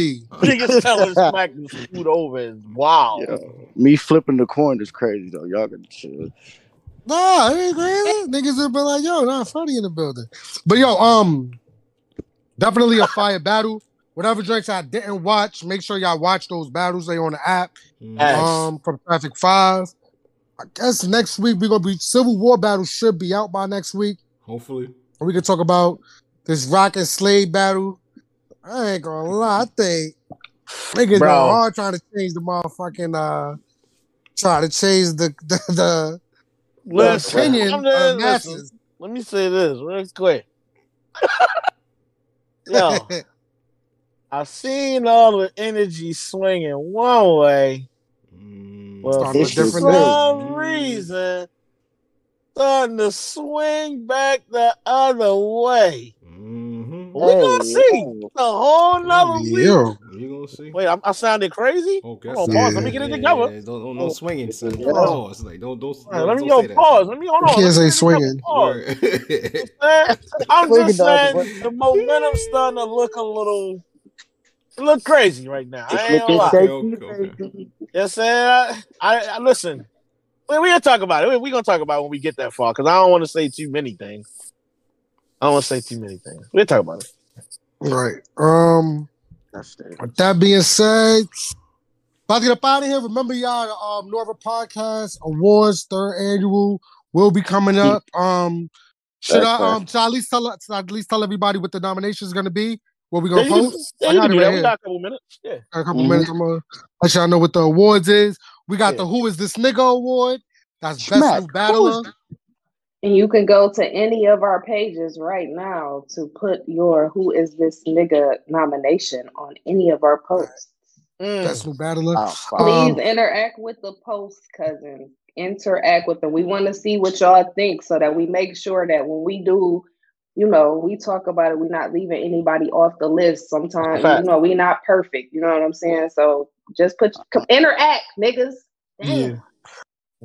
Niggas telling Smack to scoot over is wild. Yo, me flipping the coin is crazy though. Y'all gotta chill. Nah, it ain't crazy. Niggas have been like, yo, not funny in the building. But yo, um, definitely a fire battle. Whatever drinks I didn't watch, make sure y'all watch those battles. They on the app. Yes. Um, from Traffic Five. I guess next week we're gonna be Civil War battle should be out by next week. Hopefully. We can talk about this Rock and Slade battle. I ain't gonna lie, I think niggas are go hard trying to change the motherfucking uh try to change the the, the, the Listen, opinion I'm of masses. listen, let me say this real quick. Yo, I've seen all the energy swinging one way. Mm. Well, Starting for with different some days. reason, starting to swing back the other way. We gonna see yo. a whole nother week. Yo, You gonna see? Wait, I, I sounded crazy. Oh, okay. Hold on, Yeah. pause. Let me get it together. Don't, don't, no oh. swinging, son. Yeah. Pause. Like, don't, don't. All right, don't let me don't go say that, pause. son. Let me hold on. You can't say get it together. swinging. I'm just dog, saying what? the momentum's starting to look a little, look crazy right now. I It's ain't gonna lie. Okay, okay. Yes, I, I, I listen. We we gonna talk about it. We, we gonna talk about it when we get that far because I don't want to say too many things. I don't want to say too many things. We'll talk about it. right. Um, with that being said, about to get up out of here. Remember, y'all, the um, New Era Podcast Awards third annual will be coming up. Um, should That's I right. um should I at least tell should I at least tell everybody what the nomination is going to be? What we Yeah, gonna you post? yeah, I got it right. We here. got a couple minutes. Yeah. Got a couple Mhm. minutes. I'm gonna let y'all know what the awards is. We got Yeah. the Who Is This Nigga Award. That's best Smack. new battler. And you can go to any of our pages right now to put your "Who is this nigga?" nomination on any of our posts. Mm. Best new battler. Oh. Please Um, interact with the posts, cousin. Interact with them. We want to see what y'all think so that we make sure that when we do, you know, we talk about it, we're not leaving anybody off the list. Sometimes, Fact. you know, we're not perfect. You know what I'm saying? So just put come, interact, niggas. Damn.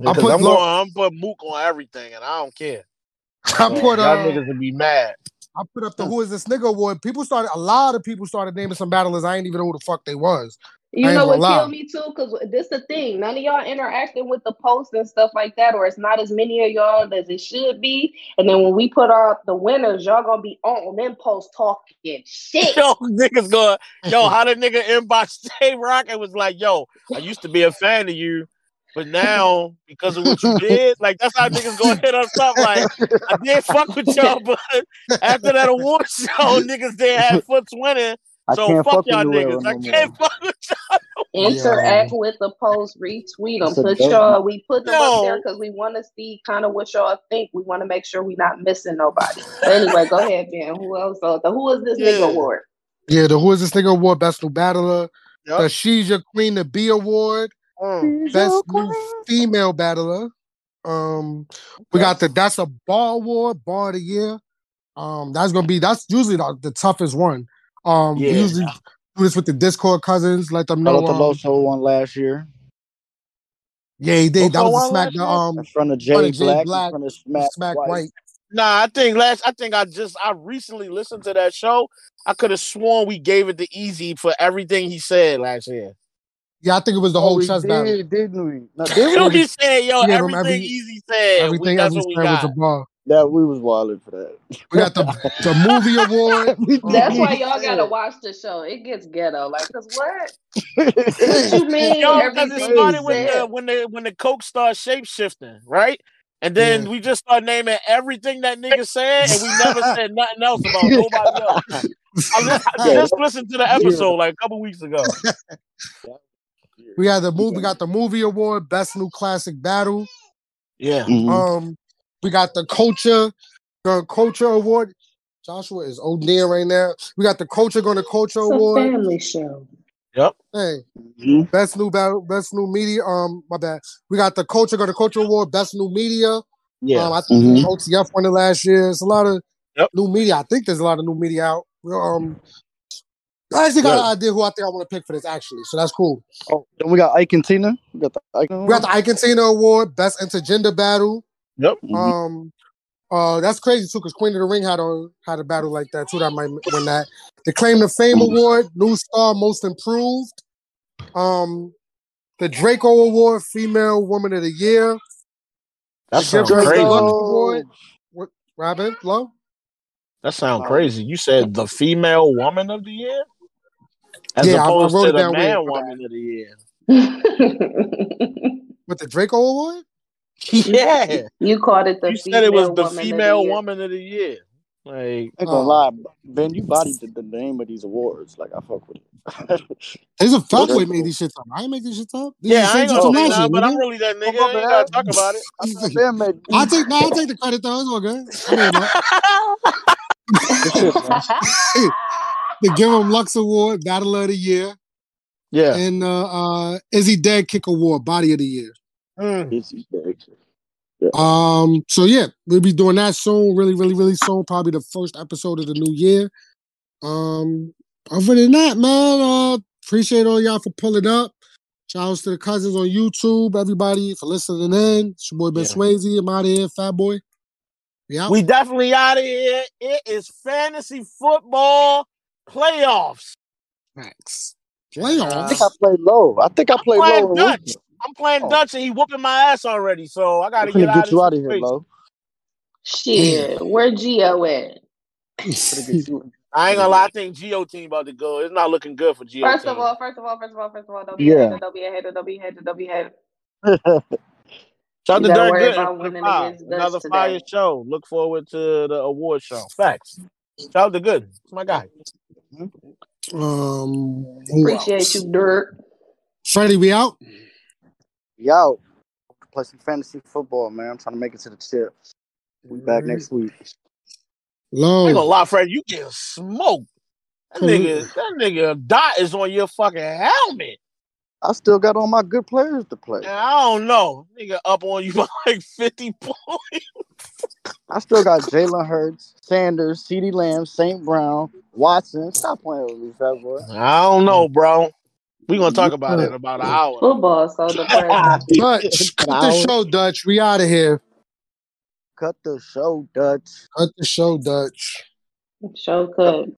I Because put I'm low- going, I'm putting mook on everything, and I don't care. I So put y'all uh, niggas would be mad. I put up the Who Is This Nigga Award. People started, a lot of people started naming some battlers. I ain't even know who the fuck they was. You know what gonna lie. killed me too? Because this the thing. None of y'all interacting with the posts and stuff like that, or it's not as many of y'all as it should be. And then when we put out the winners, y'all gonna be on them posts talking shit. Yo, niggas going, yo, how the nigga inbox J Rock and was like, yo, I used to be a fan of you, but now because of what you did, like that's how niggas gonna hit us up. Like, I did fuck with y'all, but after that award show, niggas didn't have foots winning. So fuck fuck y'all niggas. I can't fuck with y'all. Interact with the post, retweet them, That's put y'all. We put them up there because we want to see kind of what y'all think. We want to make sure we're not missing nobody. But anyway, go ahead, Ben. Who else? So the who is this Yeah. nigga award? Yeah, the Who is this nigga award? Best new battler. Yup. The She's Your Queen to Be award. Mm. Best new female battler. Um, we got the That's a Bar award, Bar of the Year. Um, that's gonna be that's usually the, the toughest one. Um, we Yeah. usually do this with the Discord cousins, let them Shout know. out to Um, Loso one last year. yeah, he did. That was a smack. The, year? um, In front of Jay, front of Jay Black, Black, in front of Smack, smack White. white. Nah, I think last. I think I just. I recently listened to that show. I could have sworn we gave it to Eazy for everything he said last year. Yeah, I think it was the Oh, whole we chess did, battle. didn't we? No, did we? he said, "Yo, We gave him everything every- Eazy said. Everything we, that's what we said was got." a bar. Yeah, we was wilding for that. We got the the movie award. That's Um, why y'all gotta watch the show. It gets ghetto. Like, cause what? What you mean? Yo, because it started you with the when the when the coke started shape shifting, right? And then Yeah. we just start naming everything that nigga said, and we never said nothing else about nobody else. I, li- I just listened to the episode like a couple weeks ago. We got the movie. We got the movie award, best new classic battle. Yeah. Mhm. Um, we got the culture, the culture award. Joshua is ODing right now. We got the culture going to culture It's a award. family show. Yep. Hey, Mhm. best new battle, best new media. Um, my bad. We got the culture going to culture award, best new media. Yeah. Um, I think Mhm. OTF won it last year. It's a lot of Yep. new media. I think there's a lot of new media out. Um, I actually got Yeah. an idea who I think I want to pick for this actually, so that's cool. Oh, then we got Ike and Tina. We got the Ike. We got the Ike and Tina Award, best intergender battle. Yep. Mhm. Um, uh, that's crazy too, because Queen of the Ring had a had a battle like that too. That might win that. The Claim to Fame Award, New Star Most Improved. Um, the Draco Award, Female Woman of the Year. That sounds crazy. Award. What, Robin? Low? That sounds crazy. You said the female woman of the year, as Yeah, I- I opposed wrote to it the down man woman of the year. With the Draco Award? Yeah, you called it the you said it was the woman of female woman of the year. Like, I ain't gonna Oh. lie, Ben. You bodied the, the name of these awards. Like I fuck with it. There's a Feltway Draco. made these shit up. I ain't make these shit up. These yeah, I ain't the gonna same say shit nah, but I'm really that nigga. I gotta talk about it. I thought nigga. Ben take no, I take the credit though. It's all good. I mean, Good shit, man. the Give 'em Lux Award, Battle of the Year, yeah. and uh, uh, Is He Dead Kick Award, Body of the Year. Mm. It's- it's big. Um, so yeah, we'll be doing that soon, really, really, really soon. Probably the first episode of the new year. Um, other than that, man, uh, appreciate all y'all for pulling up. Shout outs to the cousins on YouTube, everybody for listening in. It's your boy Ben Yeah. Swayze. I'm out of here, fat boy. Yeah. We definitely out of here. It is fantasy football playoffs. Facts. Uh, I think I played low. I think I I'm played playing low. Dutch. I'm playing Oh. Dutch and he whooping my ass already, so I gotta get, get, out you out of here, low. Shit, where Gio at? Gonna get you. I ain't gonna lie, I think Geo team about to go. It's not looking good for Geo First team. of all, first of all, first of all, first of all, don't be Yeah. a hater, don't be a hater, don't be a hater, don't be a hater. Shout out to Dirk Good about for the winning five. against Dutch Another today. fire show. Look forward to the award show. Facts. Shout out to Good. It's my guy. Um, Appreciate else? you, Dirk. Freddie, we out. Yo, play some fantasy football, man. I'm trying to make it to the tip. We back next week. I ain't gonna lie, Fred. You getting smoked. That nigga, that nigga dot is on your fucking helmet. I still got all my good players to play. And I don't know. Nigga up on you by like 50 points. I still got Jalen Hurts, Sanders, CeeDee Lamb, St. Brown, Watson. Stop playing with me, fat boy. I don't know, bro. We're gonna talk about it in about an hour. Football so depressing. Dutch, cut the show, Dutch. We out of here. Cut the show, Dutch. Cut the show, Dutch. Show cut.